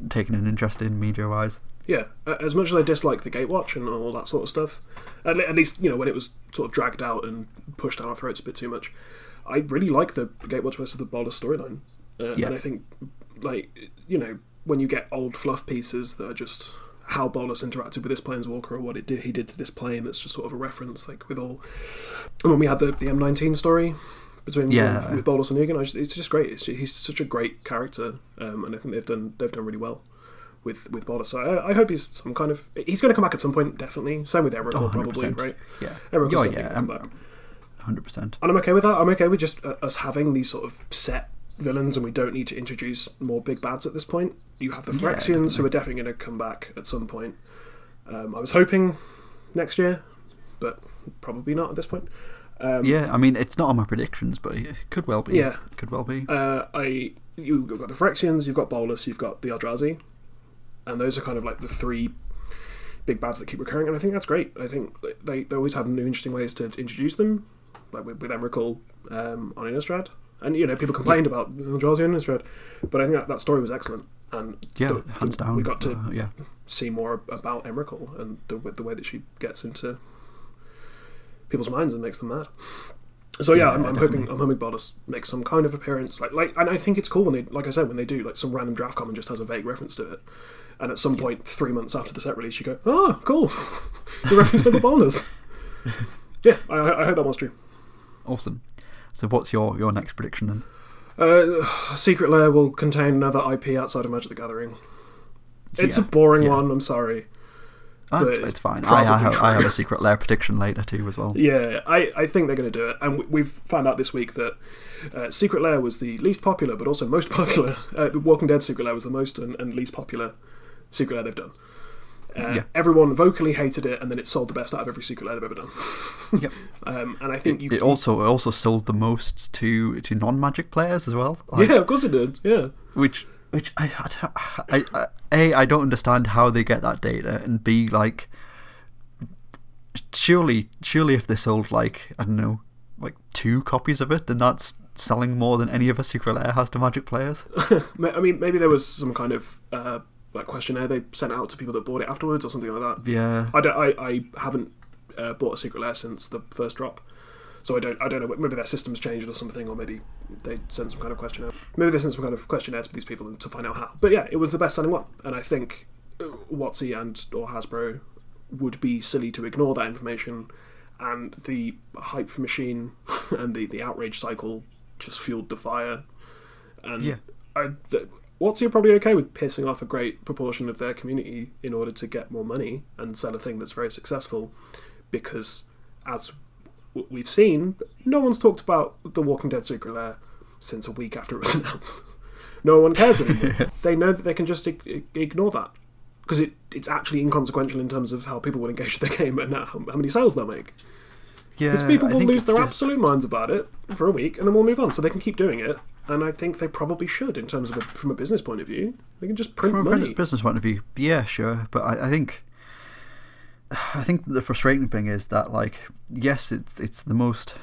taken an interest in media wise. Yeah, as much as I dislike the Gatewatch and all that sort of stuff, at least you know when it was sort of dragged out and pushed down our throats a bit too much. I really like the Gatewatch versus the Bolas storyline, uh, yeah. and I think like you know when you get old fluff pieces that are just how Bolas interacted with this planeswalker or what it did he did to this plane that's just sort of a reference like with all when we had the, the M19 story between yeah. with, with Bolas and Ugin just, it's just great. It's just, he's such a great character um, and I think they've done they've done really well with with Bolas so I, I, hope he's some kind of he's going to come back at some point definitely. Same with Emrakul oh, probably right? yeah Emrakul's oh, yeah, come back 100% and I'm okay with that I'm okay with just uh, us having these sort of set villains, and we don't need to introduce more big bads at this point. You have the Phyrexians, yeah, who are definitely going to come back at some point. Um, I was hoping next year, but probably not at this point. Um, yeah, I mean, it's not on my predictions, but it could well be. Yeah, could well be. Uh, I you've got the Phyrexians, you've got Bolas, you've got the Eldrazi, and those are kind of like the three big bads that keep recurring, and I think that's great. I think they, they always have new interesting ways to introduce them, like with, with Emrakul um, on Innistrad. And you know, people complained yeah. about Eldrazi and Innistrad, but I think that, that story was excellent. And yeah, the, hands down, we got to uh, yeah. see more about Emrakul and the, the way that she gets into people's minds and makes them mad. So yeah, yeah I'm, I'm hoping I'm hoping Bolas makes some kind of appearance. Like like, and I think it's cool when they, like I said, when they do like some random draft comment just has a vague reference to it. and at some point, three months after the set release, you go, "Oh, cool! you referenced the Bolas." yeah, I, I hope that was true. Awesome. So, what's your, your next prediction then? Uh, Secret Lair will contain another IP outside of Magic the Gathering. It's Yeah, a boring yeah. one. I'm sorry. Oh, it's, it's fine. I, I, have, I have a secret lair prediction later too as well. Yeah, I, I think they're going to do it. And we- we've found out this week that uh, Secret Lair was the least popular, but also most popular. Uh, the Walking Dead Secret Lair was the most and, and least popular Secret Lair they've done. Uh, Yeah. Everyone vocally hated it, and then it sold the best out of every Secret Lair they've ever done. Yep. Um, and I think you. It also it also sold the most to to non magic players as well. Like, yeah, of course it did. Yeah. Which which I, I, I, a I don't understand how they get that data, and b like surely surely if they sold like I don't know like two copies of it, then that's selling more than any other secret lair has to magic players. I mean, maybe there was some kind of uh, like questionnaire they sent out to people that bought it afterwards or something like that. Yeah. I, don't, I, I haven't uh, bought a Secret Lair since the first drop, so I don't I don't know. Maybe their system's changed or something, or maybe they sent some kind of questionnaire. Maybe they sent some kind of questionnaire to these people to find out how. But yeah, it was the best selling one, and I think uh, WotC and or Hasbro would be silly to ignore that information, and the hype machine and the the outrage cycle just fueled the fire. And Yeah. I, WotC are probably okay with pissing off a great proportion of their community in order to get more money and sell a thing that's very successful, because as we've seen, no one's talked about the Walking Dead Secret Lair since a week after it was announced. no one cares anymore. they know that they can just ig- ignore that because it, it's actually inconsequential in terms of how people will engage with the game and how, how many sales they'll make. Yeah. Because people will lose their just- absolute minds about it for a week, and then we'll move on. So they can keep doing it, and I think they probably should, in terms of a, from a business point of view. They can just print from a money. business- business point of view, yeah, sure, but I, I think I think the frustrating thing is that like yes, it's it's the most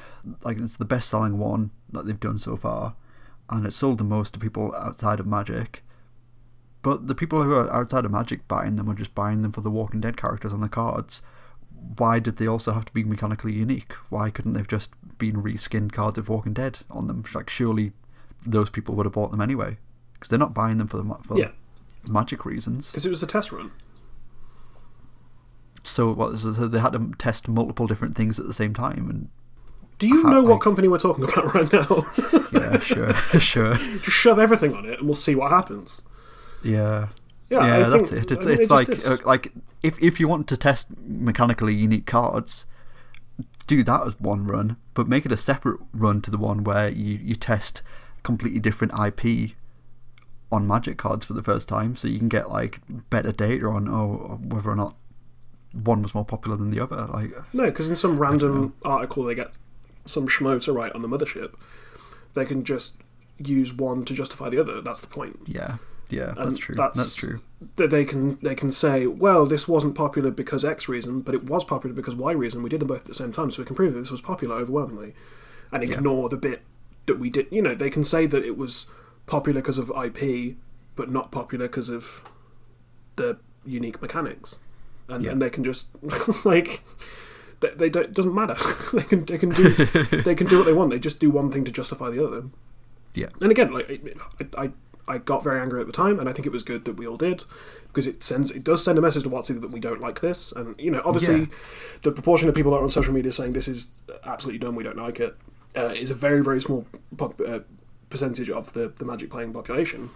like it's the best selling one that they've done so far, and it sold the most to people outside of Magic. But the people who are outside of Magic buying them are just buying them for the Walking Dead characters on the cards. Why did they also have to be mechanically unique? Why couldn't they've just been reskinned cards of Walking Dead on them? Like surely those people would have bought them anyway because they're not buying them for the for Yeah. magic reasons. Because it was a test run. So what? So they had to test multiple different things at the same time, and Do you How- know what I- company we're talking about right now? yeah, sure, sure, just shove everything on it, and we'll see what happens. yeah, Yeah, yeah. I that's think- it. It's I mean, it's it like uh, like if if you want to test mechanically unique cards, do that as one run, but make it a separate run to the one where you you test completely different IP on Magic cards for the first time, so you can get like better data on oh whether or not one was more popular than the other. Like No, because in some random article they get some schmo to write on the mothership, they can just use one to justify the other. That's the point. yeah, yeah, And that's true. that's- That's true. that they can they can say, well, this wasn't popular because X reason, but it was popular because Y reason. We did them both at the same time, so we can prove that this was popular overwhelmingly, and ignore the bit that we did. You know, they can say that it was popular because of IP, but not popular because of the unique mechanics, and, Yeah. and they can just like. They, they don't, it doesn't matter. they can they can do they can do what they want. They just do one thing to justify the other. Yeah. And again, like I, I, I got very angry at the time, and I think it was good that we all did because it sends it does send a message to WotC that we don't like this, and you know, obviously, Yeah. the proportion of people that are on social media saying this is absolutely dumb, we don't like it, uh, is a very very small pop, uh, percentage of the the Magic playing population,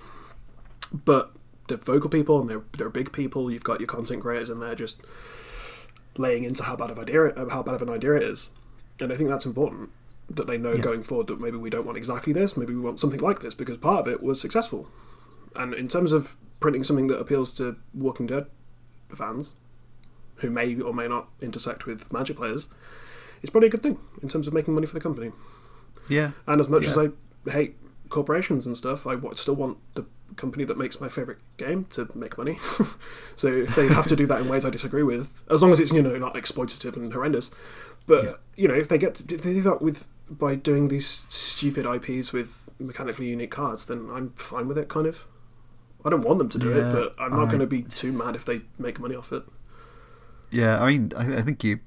but they're vocal people and they're they're big people. You've got your content creators in there just laying into how bad of idea uh, how bad of an idea it is, and I think that's important that they know Yeah. going forward that maybe we don't want exactly this, maybe we want something like this because part of it was successful, and in terms of printing something that appeals to Walking Dead fans, who may or may not intersect with Magic players, it's probably a good thing in terms of making money for the company. Yeah, And as much as I hate corporations and stuff, I still want the company that makes my favorite game to make money. so if they have to do that in ways I disagree with, as long as it's you know not exploitative and horrendous, but Yeah. you know if they get to, if they do that with by doing these stupid IPs with mechanically unique cards, then I'm fine with it. Kind of. I don't want them to do Yeah, it, but I'm not I- going to be too mad if they make money off it. yeah. I mean, I, I think you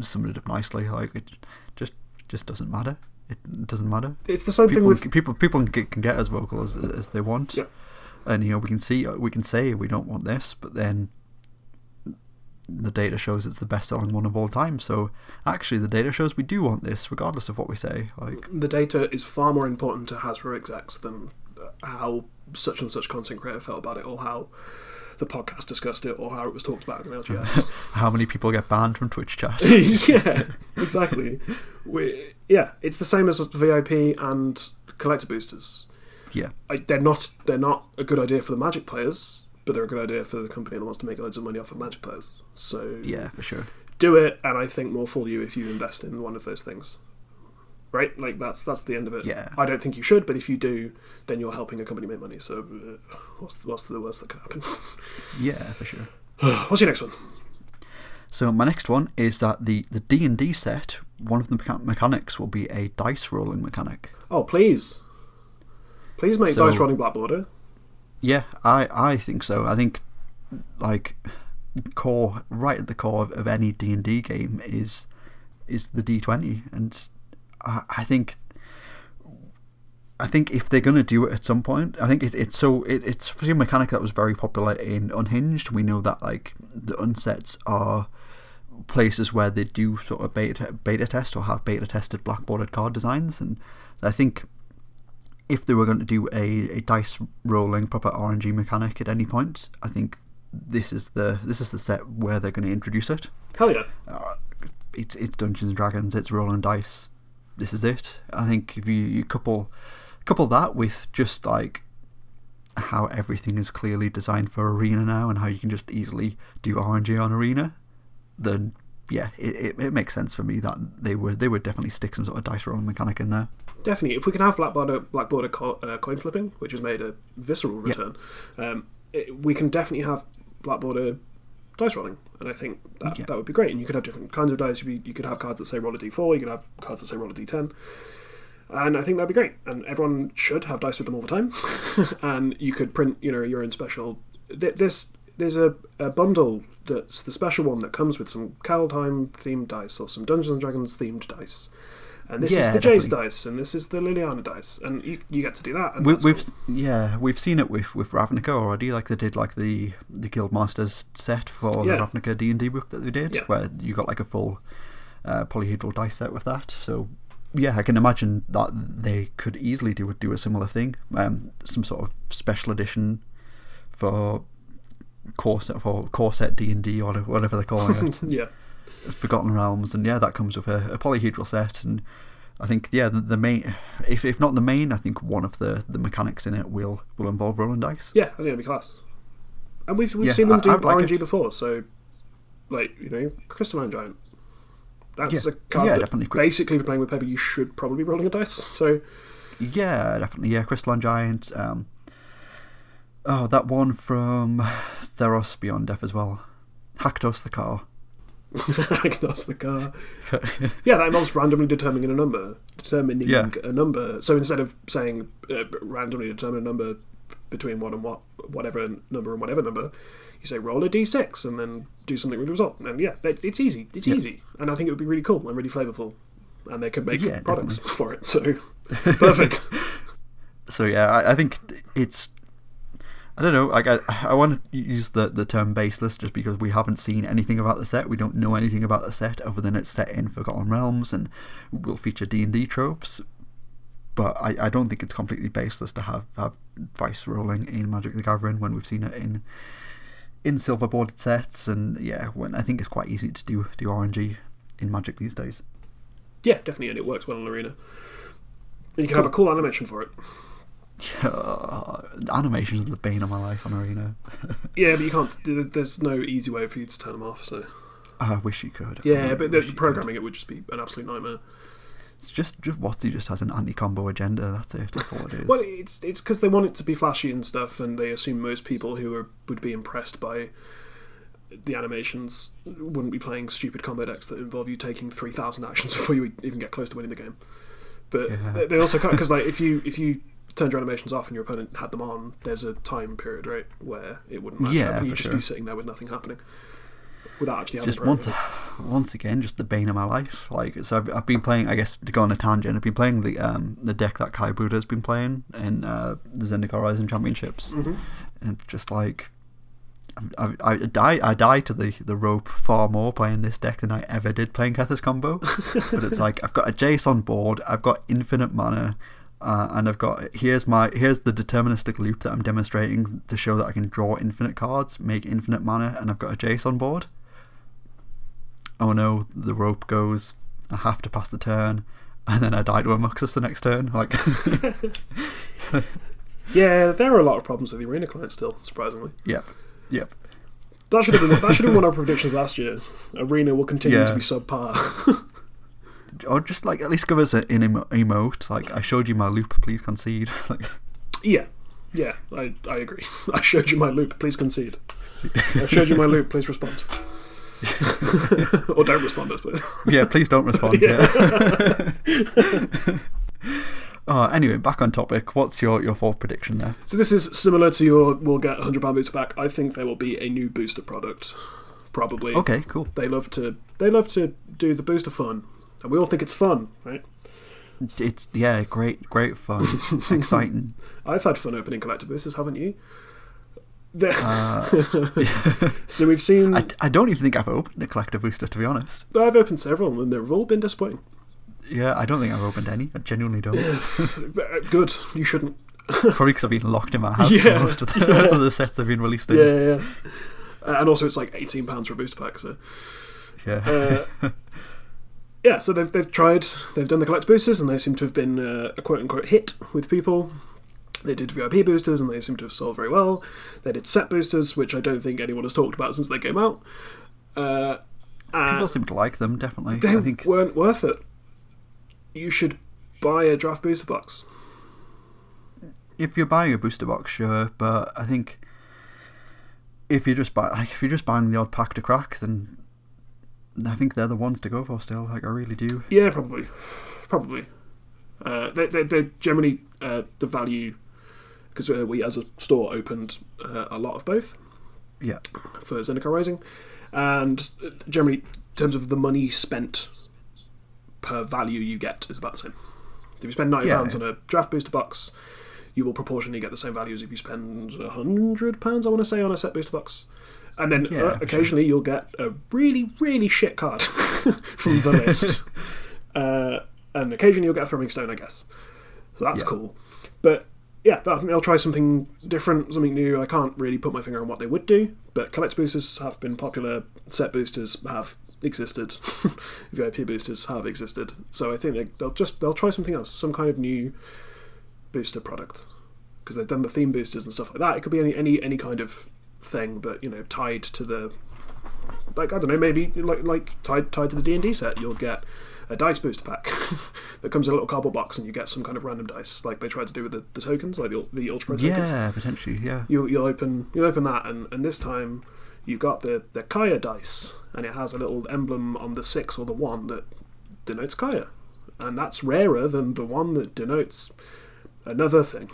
summed it up nicely. Like it just just doesn't matter. It doesn't matter. It's the same People thing with people people can get, can get as vocal as as they want. Yeah. and you know we can see uh, we can say we don't want this, but then the data shows it's the best selling one of all time. So actually, the data shows we do want this, regardless of what we say. Like the data is far more important to Hasbro execs than uh, how such and such content creator felt about it, or how the podcast discussed it, or how it was talked about in LGS. how many people get banned from Twitch chat? yeah, exactly. We, yeah, it's the same as VIP and collector boosters. Yeah, I, they're not they're not a good idea for the Magic players but they're a good idea for the company that wants to make loads of money off of Magic players. So yeah, for sure, do it, and I think more for you if you invest in one of those things. Right, like that's that's the end of it. Yeah, I don't think you should, but if you do, then you're helping a company make money. So uh, what's what's the worst that could happen? yeah, for sure. what's your next one? So my next one is that the the D and D set, one of the mecha- mechanics will be a dice rolling mechanic. Oh please, please make so, dice rolling black border. Yeah, I, I think so. I think like core right at the core of, of any D and D game is is the D twenty, and I, I think I think if they're going to do it at some point, I think it, it's so it, it's a mechanic that was very popular in Unhinged. We know that like the unsets are places where they do sort of beta beta test or have beta tested blackboarded card designs, and I think if they were going to do a, a dice rolling proper RNG mechanic at any point, I think this is the this is the set where they're going to introduce it. Hell yeah! Uh, it's it's Dungeons and Dragons. It's rolling dice. This is it. I think if you, you couple couple that with just like how everything is clearly designed for arena now and how you can just easily do RNG on arena, then yeah, it, it, it makes sense for me that they would they would definitely stick some sort of dice rolling mechanic in there definitely. If we can have Black Border, Black Border co- uh, coin flipping, which has made a visceral return, yep. um, it, we can definitely have Black Border dice rolling, and I think that, yep. that would be great. And you could have different kinds of dice. You, you could have cards that say roll a d4. You could have cards that say roll a d10. And I think that'd be great. And everyone should have dice with them all the time. and you could print, you know, your own special. This there's a, a bundle that's the special one that comes with some Kaldheim themed dice or some Dungeons and Dragons themed dice and this yeah, is the Jace dice, and this is the Liliana dice, and you, you get to do that. we, have cool. yeah, we've seen it with, with Ravnica already. Like they did like the the Guildmasters set for yeah. the Ravnica D and D book that they did, yeah. where you got like a full uh, polyhedral dice set with that. So yeah, I can imagine that they could easily do do a similar thing, um, some sort of special edition for core set for core set D and D or whatever they're calling it. yeah. Forgotten Realms, and yeah, that comes with a, a polyhedral set, and I think yeah, the, the, main, if if not the main, I think one of the, the mechanics in it will will involve rolling dice. Yeah, I think it'll be class. And we've we've yeah, seen them do I, RNG before, so like you know, Crystalline Giant. That's yeah. a card yeah, definitely. basically for playing with paper, you should probably be rolling a dice. So yeah, definitely. Yeah, Crystalline Giant. Um, oh, that one from Theros Beyond Death as well. Haktos the Unscarred. Diagnose the car. yeah, that involves randomly determining a number. Determining yeah. a number. So instead of saying uh, randomly determine a number between one and what, whatever number and whatever number, you say roll a d6 and then do something with the result. And yeah, it's easy. It's yeah. easy. And I think it would be really cool and really flavourful. And they could make yeah, products definitely. for it. So perfect. so yeah, I, I think it's I don't know. Like I, I want to use the, the term baseless just because we haven't seen anything about the set. We don't know anything about the set other than it's set in Forgotten Realms and will feature D and D tropes. But I, I don't think it's completely baseless to have have dice rolling in Magic the Gathering when we've seen it in in silver bordered sets and yeah, when I think it's quite easy to do do RNG in Magic these days. Yeah, definitely, and it works well in Arena. And you can cool. have a cool animation for it. Uh, animations are the bane of my life on Arena. yeah, but you can't. There's no easy way for you to turn them off. So I wish you could. Yeah, but the, programming it would just be an absolute nightmare. It's just just WotC just has an anti-combo agenda. That's it. That's all it is. well, it's it's because they want it to be flashy and stuff, and they assume most people who are, would be impressed by the animations wouldn't be playing stupid combo decks that involve you taking three thousand actions before you even get close to winning the game. But yeah. they also because like if you if you turned your animations off and your opponent had them on, there's a time period, right, where it wouldn't match yeah, you'd just sure. be sitting there with nothing happening without actually having just once once again, just the bane of my life. Like, so I've, I've been playing. I guess to go on a tangent, I've been playing the um the deck that Kai Budde's been playing in uh, the Zendikar Rising Championships, Mhm. and just like. I, I, I die I die to the, the rope far more playing this deck than I ever did playing Kethis combo. but it's like I've got a Jace on board, I've got infinite mana, uh, and I've got here's my here's the deterministic loop that I'm demonstrating to show that I can draw infinite cards, make infinite mana, and I've got a Jace on board. Oh no, the rope goes. I have to pass the turn, and then I die to a Muxus the next turn. Like, Yeah, there are a lot of problems with the arena client still, surprisingly. yep, yep. That should have been that should have been one of our predictions last year. Arena will continue Yeah. to be subpar. Or just like at least give us an emo- emote. Like I showed you my loop, please concede. like, yeah, yeah, I I agree. I showed you my loop. Please concede. I showed you my loop. Please respond. or don't respond, I suppose. yeah, please don't respond. yeah. oh, anyway, back on topic. What's your, your fourth prediction there? So this is similar to your we'll get hundred pound booster back. I think there will be a new booster product. Probably. Okay, cool. They love to they love to do the booster fun. And we all think it's fun, right? It's, it's yeah, great, great fun, exciting. I've had fun opening collector boosters, haven't you? The- Uh, so we've seen I, I don't even think I've opened a collector booster to be honest. I've opened several and they've all been disappointing. Yeah, I don't think I've opened any. I genuinely don't. Uh, Good, you shouldn't. Probably because I've been locked in my house Yeah, for most of the, yeah. most of the sets have been released in. Yeah, yeah, yeah. Uh, and also it's like eighteen pounds for a booster pack. So Yeah. uh, yeah, so they've they've tried, they've done the collect boosters, and they seem to have been uh, a quote unquote hit with people. They did VIP boosters, and they seem to have sold very well. They did set boosters, which I don't think anyone has talked about since they came out. Uh, People seem to like them, definitely. they I think weren't worth it. You should buy a draft booster box. if you're buying a booster box, sure, but I think if you're just buy, like, if you're just buying the odd pack to crack, then I think they're the ones to go for still. Like, I really do. Yeah, probably, probably. Uh, they, they, they're generally uh, the value because uh, we, as a store, opened uh, a lot of both Yeah, for Zendikar Rising, and generally, in terms of the money spent per value you get, is about the same. If you spend ninety Yeah. pounds on a draft booster box, you will proportionally get the same value as if you spend hundred pounds. I want to say on a set booster box. And then Yeah, uh, occasionally you'll get a really, really shit card from the list. uh, and occasionally you'll get a throwing stone, I guess. So that's Yeah. cool. But yeah, I think they'll try something different, something new. I can't really put my finger on what they would do, but collect boosters have been popular. Set boosters have existed. VIP boosters have existed. So I think they, they'll just they'll try something else, some kind of new booster product, because they've done the theme boosters and stuff like that. It could be any any any kind of thing, but you know, tied to the like I don't know, maybe like like tied tied to the D and D set, you'll get a dice booster pack that comes in a little cardboard box, and you get some kind of random dice, like they tried to do with the, the tokens, like the the ultra Pro tokens. yeah, potentially, yeah. You you'll open you open that, and, and this time you've got the the Kaya dice, and it has a little emblem on the six or the one that denotes Kaya, and that's rarer than the one that denotes another thing.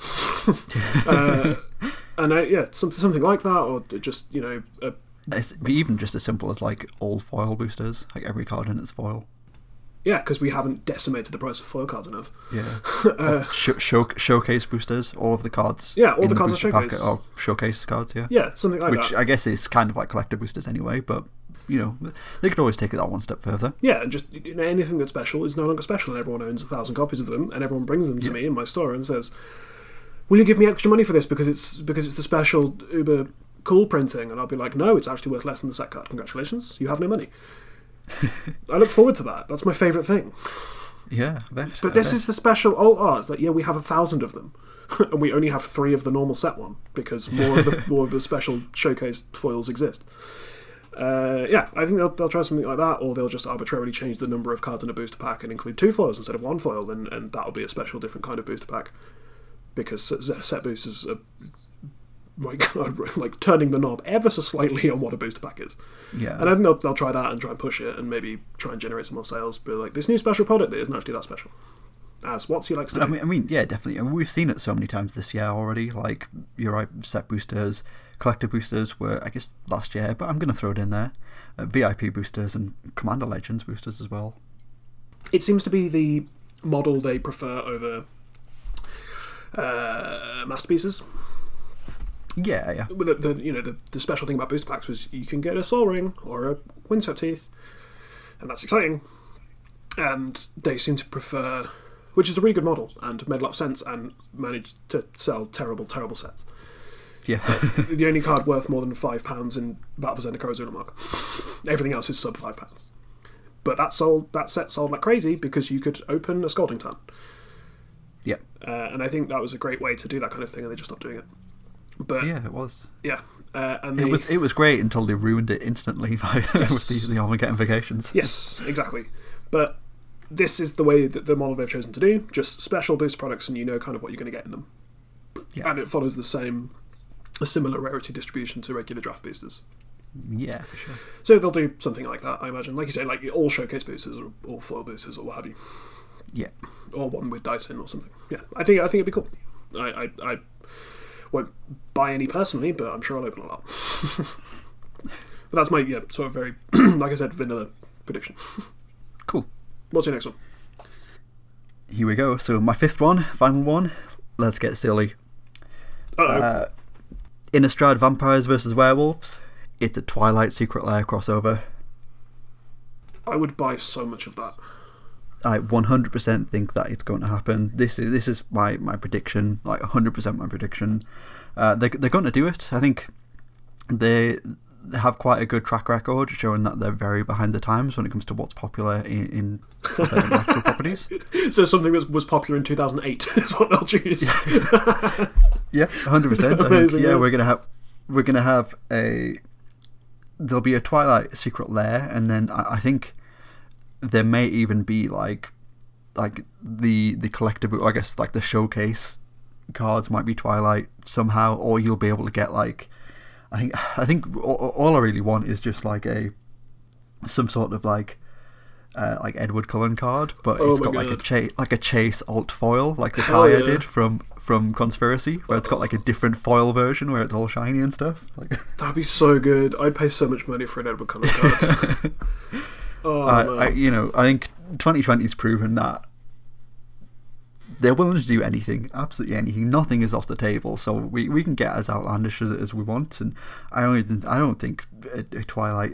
uh, and I, yeah, something something like that, or just you know, a, It's even just as simple as like all foil boosters, like every card in its foil. yeah, because we haven't decimated the price of foil cards enough. Yeah. Uh, Show, show, showcase boosters, all of the cards. Yeah, all the cards are showcase. are showcase cards, yeah. yeah, something like Which that. Which I guess is kind of like collector boosters anyway, but you know they could always take it that one step further. Yeah, and just you know, anything that's special is no longer special, and everyone owns a thousand copies of them, and everyone brings them to Yeah. me in my store and says, "Will you give me extra money for this because it's because it's the special Uber cool printing?" And I'll be like, "No, it's actually worth less than the set card. Congratulations, you have no money." I look forward to that. That's my favourite thing. Yeah, bet, But I this bet. is the special alt art. It's like, yeah, we have a thousand of them, and we only have three of the normal set one because more of the more of the special showcase foils exist. Uh, yeah, I think they'll, they'll try something like that, or they'll just arbitrarily change the number of cards in a booster pack and include two foils instead of one foil, and, and that'll be a special, different kind of booster pack. Because set boosters are like, like turning the knob ever so slightly on what a booster pack is. yeah. And I think they'll, they'll try that and try and push it and maybe try and generate some more sales. But like this new special product that isn't actually that special. as what he likes to do. I mean, I mean, yeah, definitely. I mean, we've seen it so many times this year already. Like you're right, set boosters, collector boosters were, I guess, last year, but I'm going to throw it in there. Uh, VIP boosters and Commander Legends boosters as well. it seems to be the model they prefer over uh, masterpieces. Yeah, yeah, the, the you know the, the special thing about booster packs was you can get a Sol Ring or a Windswept Heath, and that's exciting. And they seem to prefer, which is a really good model and made a lot of sense and managed to sell terrible, terrible sets. yeah. the only card worth more than five pounds in Battle for Zendikar is Ulamog. Everything else is sub five pounds. But that sold that set sold like crazy because you could open a Scalding Tarn. Yeah, Uh, and I think that was a great way to do that kind of thing, and they just stopped doing it. But yeah, yeah. It was. uh, and It they, was. It was great until they ruined it instantly by Yes. with the, the Amonkhet Invocations. yes, exactly. But this is the way that the model they've chosen to do: just special boost products, and you know kind of what you're going to get in them. Yeah. And it follows the same, a similar rarity distribution to regular draft boosters. Yeah, for sure. So they'll do something like that, I imagine. Like you say, like all showcase boosters or all foil boosters or what have you, Yeah, or one with Dyson or something. Yeah, I think I think it'd be cool. I I, I won't buy any personally, but I'm sure I'll open a lot. but that's my yeah sort of very like I said vanilla prediction. cool. What's your next one? Here we go. So my fifth one, final one. Let's get silly. Uh-oh. Uh, Innistrad Vampires versus Werewolves. It's a Twilight Secret Lair crossover. I would buy so much of that. I 100% think that it's going to happen. This is this is my, my prediction, like 100% my prediction. Uh, they they're going to do it. I think they they have quite a good track record showing that they're very behind the times when it comes to what's popular in, in their intellectual properties. So something that was popular in 2008 is what they'll choose. Yeah, 100%. I think, yeah, yeah. we're going to have we're to have a there'll be a Twilight Secret Lair and then I, I think there may even be like like the the collectible I guess like the showcase cards might be Twilight somehow or you'll be able to get like I think I think all, I really want is just like a some sort of like uh, like Edward Cullen card, but Oh it's got like a chase like a chase alt foil, like the Hell Kaya yeah. did from from Conspiracy, where it's got like a different foil version where it's all shiny and stuff. Like, That'd be so good. I'd pay so much money for an Edward Cullen card. oh, I, man. I, you know, I think 2020's proven that they're willing to do anything, absolutely anything. Nothing is off the table, so we, we can get as outlandish as, as we want. And I don't I don't think a, a Twilight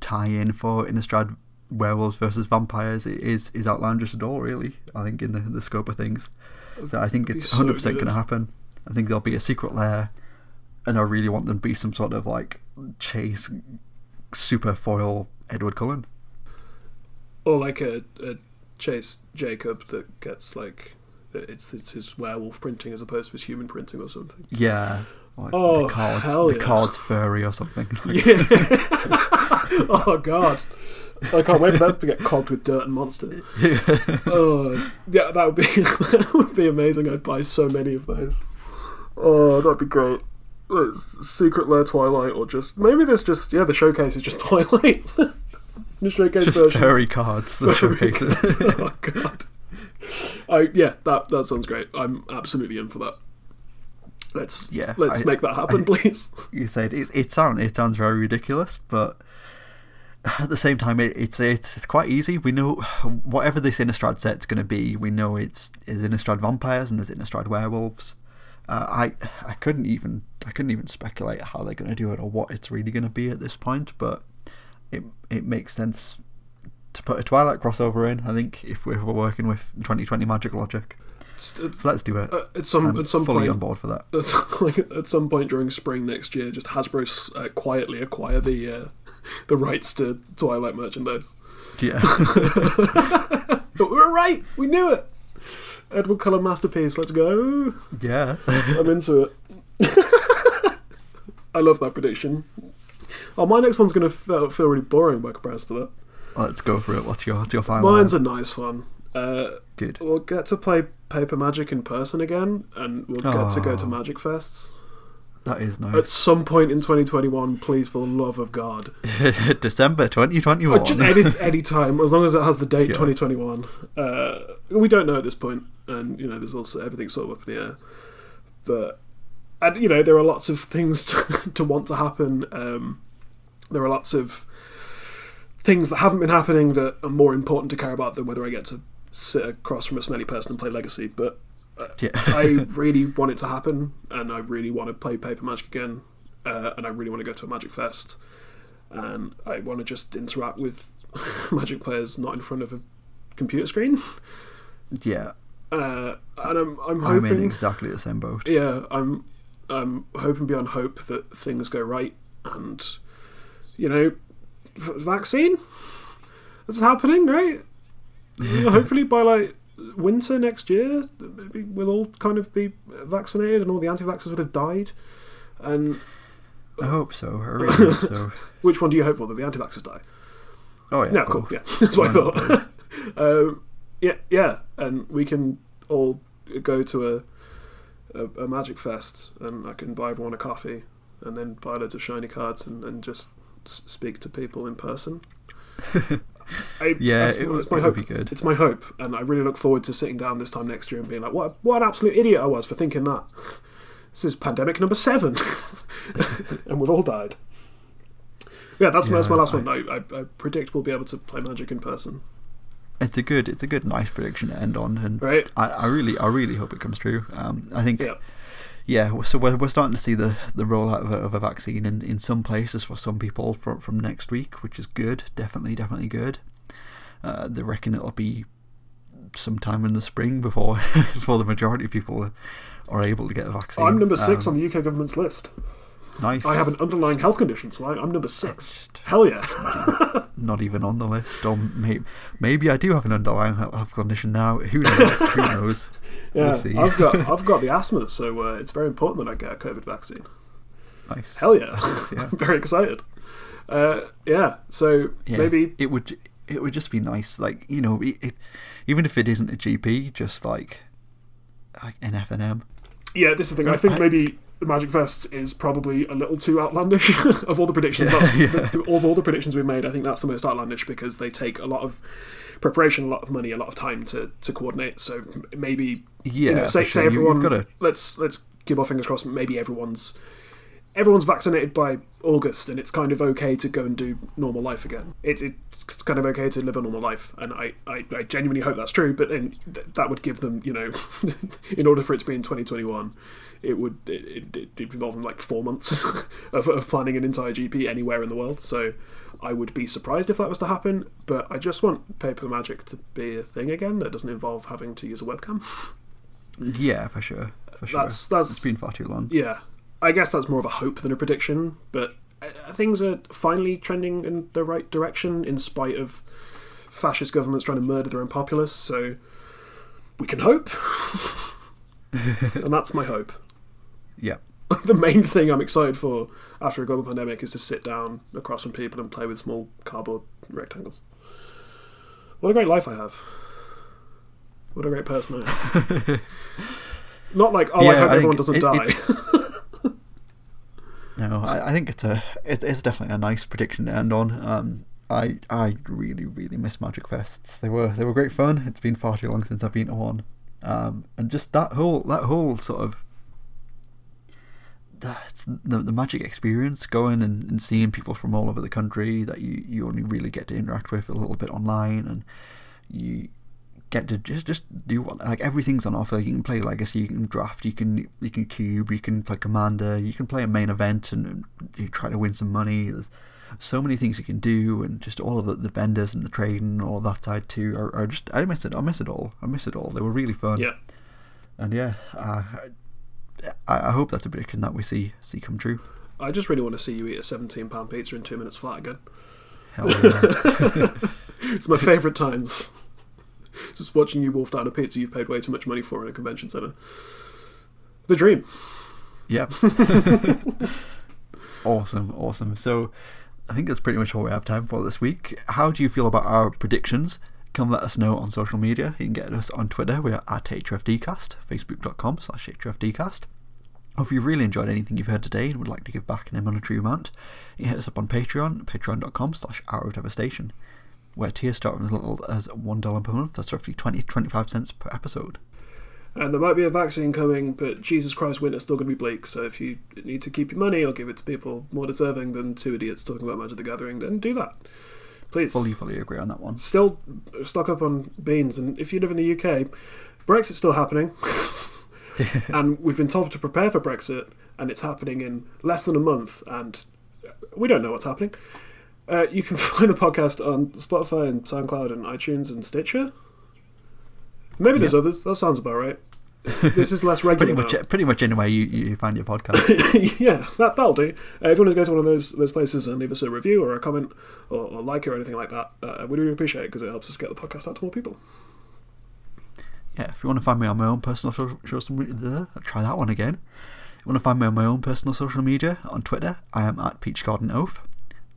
tie-in for Innistrad werewolves versus vampires is is outlandish at all. Really, I think in the the scope of things. So I think it's 100 percent going to happen. I think there'll be a secret lair, and I really want them to be some sort of like chase super foil Edward Cullen. Or like a, a Chase Jacob that gets like it's it's his werewolf printing as opposed to his human printing or something. Yeah. Like Oh, the cards, hell the yeah. cards furry or something. Yeah. oh god. I can't wait for that to get clogged with dirt and monsters. Oh, yeah, that would be that would be amazing. I'd buy so many of those. Oh, that'd be great. Secret Lair Twilight, or just maybe there's just yeah, the showcase is just Twilight. The showcase Just version. furry cards for the Furry showcases. oh god. I yeah, that that sounds great. I'm absolutely in for that. Let's Yeah, let's I- make that happen, please. you said it, it sounds it sounds very ridiculous, but at the same time, it, it's it's quite easy. We know whatever this Innistrad set's going to be. We know it's is Innistrad vampires and there's Innistrad werewolves. Uh, I I couldn't even I couldn't even speculate how they're going to do it or what it's really going to be at this point, but it it makes sense to put a Twilight crossover in. I think if we're, if we're working with 2020 Magic Logic, at, so let's do it. uh, at some I'm at some fully point, on board for that. at, like at some point during spring next year, just Hasbro uh, quietly acquire the uh, the rights to Twilight merchandise. Yeah. But we were right. We knew it. Edward Cullen masterpiece. Let's go. yeah. I'm into it. I love that prediction. Oh, my next one's going to feel, feel really boring by comparison to that. Let's go for it. What's your what's your final? Mine's one? a nice one. Uh, good. we'll get to play Paper Magic in person again, and we'll get to go to Magic Fests. That is nice. At some point in 2021, please, for the love of God. December 2021. Uh, any, any time, as long as it has the date Yeah. 2021. Uh, we don't know at this point, and you know, there's also everything sort of up in the air. But and you know, there are lots of things to, to want to happen. Um, there are lots of things that haven't been happening that are more important to care about than whether I get to sit across from a smelly person and play Legacy. But yeah. I really want it to happen, and I really want to play Paper Magic again, uh, and I really want to go to a Magic Fest, and I want to just interact with Magic players not in front of a computer screen. yeah. Uh, and I'm I'm hoping I'm in exactly the same boat. yeah, I'm I'm hoping beyond hope that things go right, and you know, vaccine that's happening, right? Hopefully by like winter next year, maybe we'll all kind of be vaccinated, and all the anti-vaxxers would have died. And I hope so. I really hope so. which one do you hope for? That the anti-vaxxers die? Oh yeah. Yeah, cool. Yeah, that's what I thought. um, yeah, yeah, and we can all go to a, a a magic fest, and I can buy everyone a coffee, and then buy loads of shiny cards, and, and just speak to people in person. I, Yeah, it, that's my it hope. be good. It's my hope, and I really look forward to sitting down this time next year and being like, "What? What an absolute idiot I was for thinking that." This is pandemic number seven, and we've all died. Yeah, that's, my that's my last I- one. I, I, I predict we'll be able to play Magic in person, It's a good, it's a good, nice prediction to end on, and right? I, I really, I really hope it comes true. Um, I think, Yeah, yeah. So we're, we're starting to see the, the rollout of a, of a vaccine in, in some places for some people from from next week, which is good. Definitely, definitely good. Uh, they reckon it'll be sometime in the spring before before the majority of people are able to get the vaccine. I'm number six Um, on the UK government's list. Nice. I have an underlying health condition, so I, I'm number six. Hell yeah! not even on the list, or maybe maybe I do have an underlying health condition now. Who knows? Who knows? yeah, We'll see. I've got I've got the asthma, so uh, it's very important that I get a COVID vaccine. Nice. Hell yeah! Nice, yeah. I'm very excited. Uh, yeah, so Yeah, maybe it would it would just be nice, like you know, even if it isn't a GP, just like like an F and M. Yeah, this is the thing. I I- think I- maybe the Magic Fest is probably a little too outlandish of all the predictions. Yeah, that's, yeah. the- of all the predictions we've made, I think that's the most outlandish because they take a lot of preparation, a lot of money, a lot of time to, to coordinate. So maybe Yeah, you know, say, for say everyone. To Let's let's keep our fingers crossed. Maybe everyone's everyone's vaccinated by August, and it's kind of okay to go and do normal life again. It, it's kind of okay to live a normal life, and I, I, I genuinely hope that's true. But then th- that would give them, you know, in order for it to be in 2021, it would it, it, it'd involve them like four months of, of planning an entire GP anywhere in the world. So I would be surprised if that was to happen. But I just want paper magic to be a thing again that doesn't involve having to use a webcam. yeah, for sure, for sure. That's that's it's been far too long. yeah, I guess that's more of a hope than a prediction, but uh, things are finally trending in the right direction in spite of fascist governments trying to murder their own populace. So we can hope, and that's my hope. Yeah, the main thing I'm excited for after a global pandemic is to sit down across from people and play with small cardboard rectangles. What a great life I have. What a great person I am. Not like, oh, I hope I everyone doesn't it- die. it's- no, I, I think it's a it's, it's definitely a nice prediction to end on. Um, I I really really miss Magic Fests. They were they were great fun. It's been far too long since I've been to one, um, and just that whole that whole sort of that's the the magic experience going and, and seeing people from all over the country that you, you only really get to interact with a little bit online and you get to just just do what like everything's on offer. You can play legacy, you can draft, you can you can cube, you can play commander, you can play a main event and, and you try to win some money. There's so many things you can do, and just all of the, the vendors and the trading and all that side too are, are just I miss it. I miss it all. I miss it all. They were really fun. yeah. And yeah, uh, I, I hope that's a prediction that we see see come true. I just really want to see you eat a seventeen pound pizza in two minutes flat again. Hell yeah. It's my favourite times. Just watching you wolf down a pizza you've paid way too much money for in a convention centre. The dream. Yep. awesome, awesome. So I think that's pretty much all we have time for this week. How do you feel about our predictions? Come let us know on social media. You can get us on Twitter. We're at HFDcast, facebook.com slash HFDcast. Or if you've really enjoyed anything you've heard today and would like to give back in a monetary amount, you hit us up on Patreon, patreon.com slash Hour Devastation, where tiers start from as little as $1 per month. That's roughly 20 25 cents per episode. And there might be a vaccine coming, but Jesus Christ, winter's still going to be bleak. So if you need to keep your money or give it to people more deserving than two idiots talking about Magic the Gathering, then do that. Please. Fully, fully agree on that one. Still stock up on beans. And if you live in the UK, Brexit's still happening. and we've been told to prepare for Brexit, and it's happening in less than a month, and we don't know what's happening. Uh, you can find the podcast on Spotify and SoundCloud and iTunes and Stitcher. Maybe there's Yeah. others. That sounds about right. This is less Pretty regular. much, pretty much anywhere you, you find your podcast. yeah, that, that'll do. Uh, if you want to go to one of those those places and leave us a review or a comment or, or like it or anything like that, uh, we really appreciate it because it helps us get the podcast out to more people. yeah, if you want to find me on my own personal social, social media, try that one again. If you want to find me on my own personal social media, on Twitter, I am at Peach Garden Oath.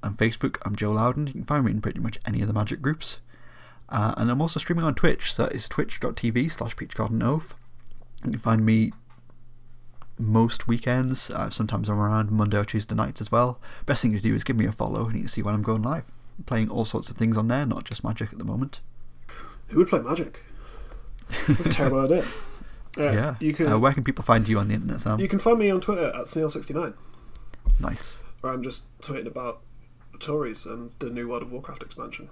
On Facebook, I'm Joe Loudon. You can find me in pretty much any of the magic groups. Uh, and I'm also streaming on Twitch, so it's twitch.tv slash Peach Garden Oath. You can find me most weekends. Uh, sometimes I'm around Monday or Tuesday nights as well. Best thing to do is give me a follow and you can see when I'm going live. I'm playing all sorts of things on there, not just magic at the moment. Who would play Magic? What a terrible idea. Uh, yeah. You can Uh, where can people find you on the internet, Sam? you can find me on Twitter at Snail69, Nice. where I'm just tweeting about Tories and the new World of Warcraft expansion.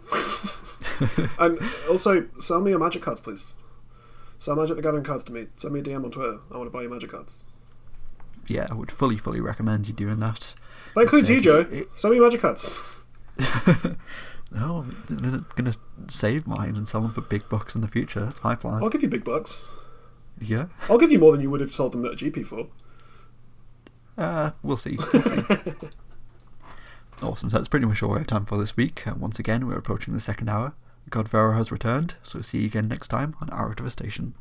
and also, sell me your Magic cards, please. Sell Magic the Gathering cards to me. Send me a DM on Twitter. I want to buy your Magic cards. Yeah, I would fully, fully recommend you doing that. That includes you, It- Joe. it- Sell me Magic cards. No, I'm going to save mine and sell them for big bucks in the future. That's my plan. I'll give you big bucks. Yeah. I'll give you more than you would have sold them at a GP for. Uh, we'll see. We'll see. awesome. So that's pretty much all we have time for this week. And once again, we're approaching the second hour. God-Pharaoh has returned, so see you again next time on Hour of Devastation.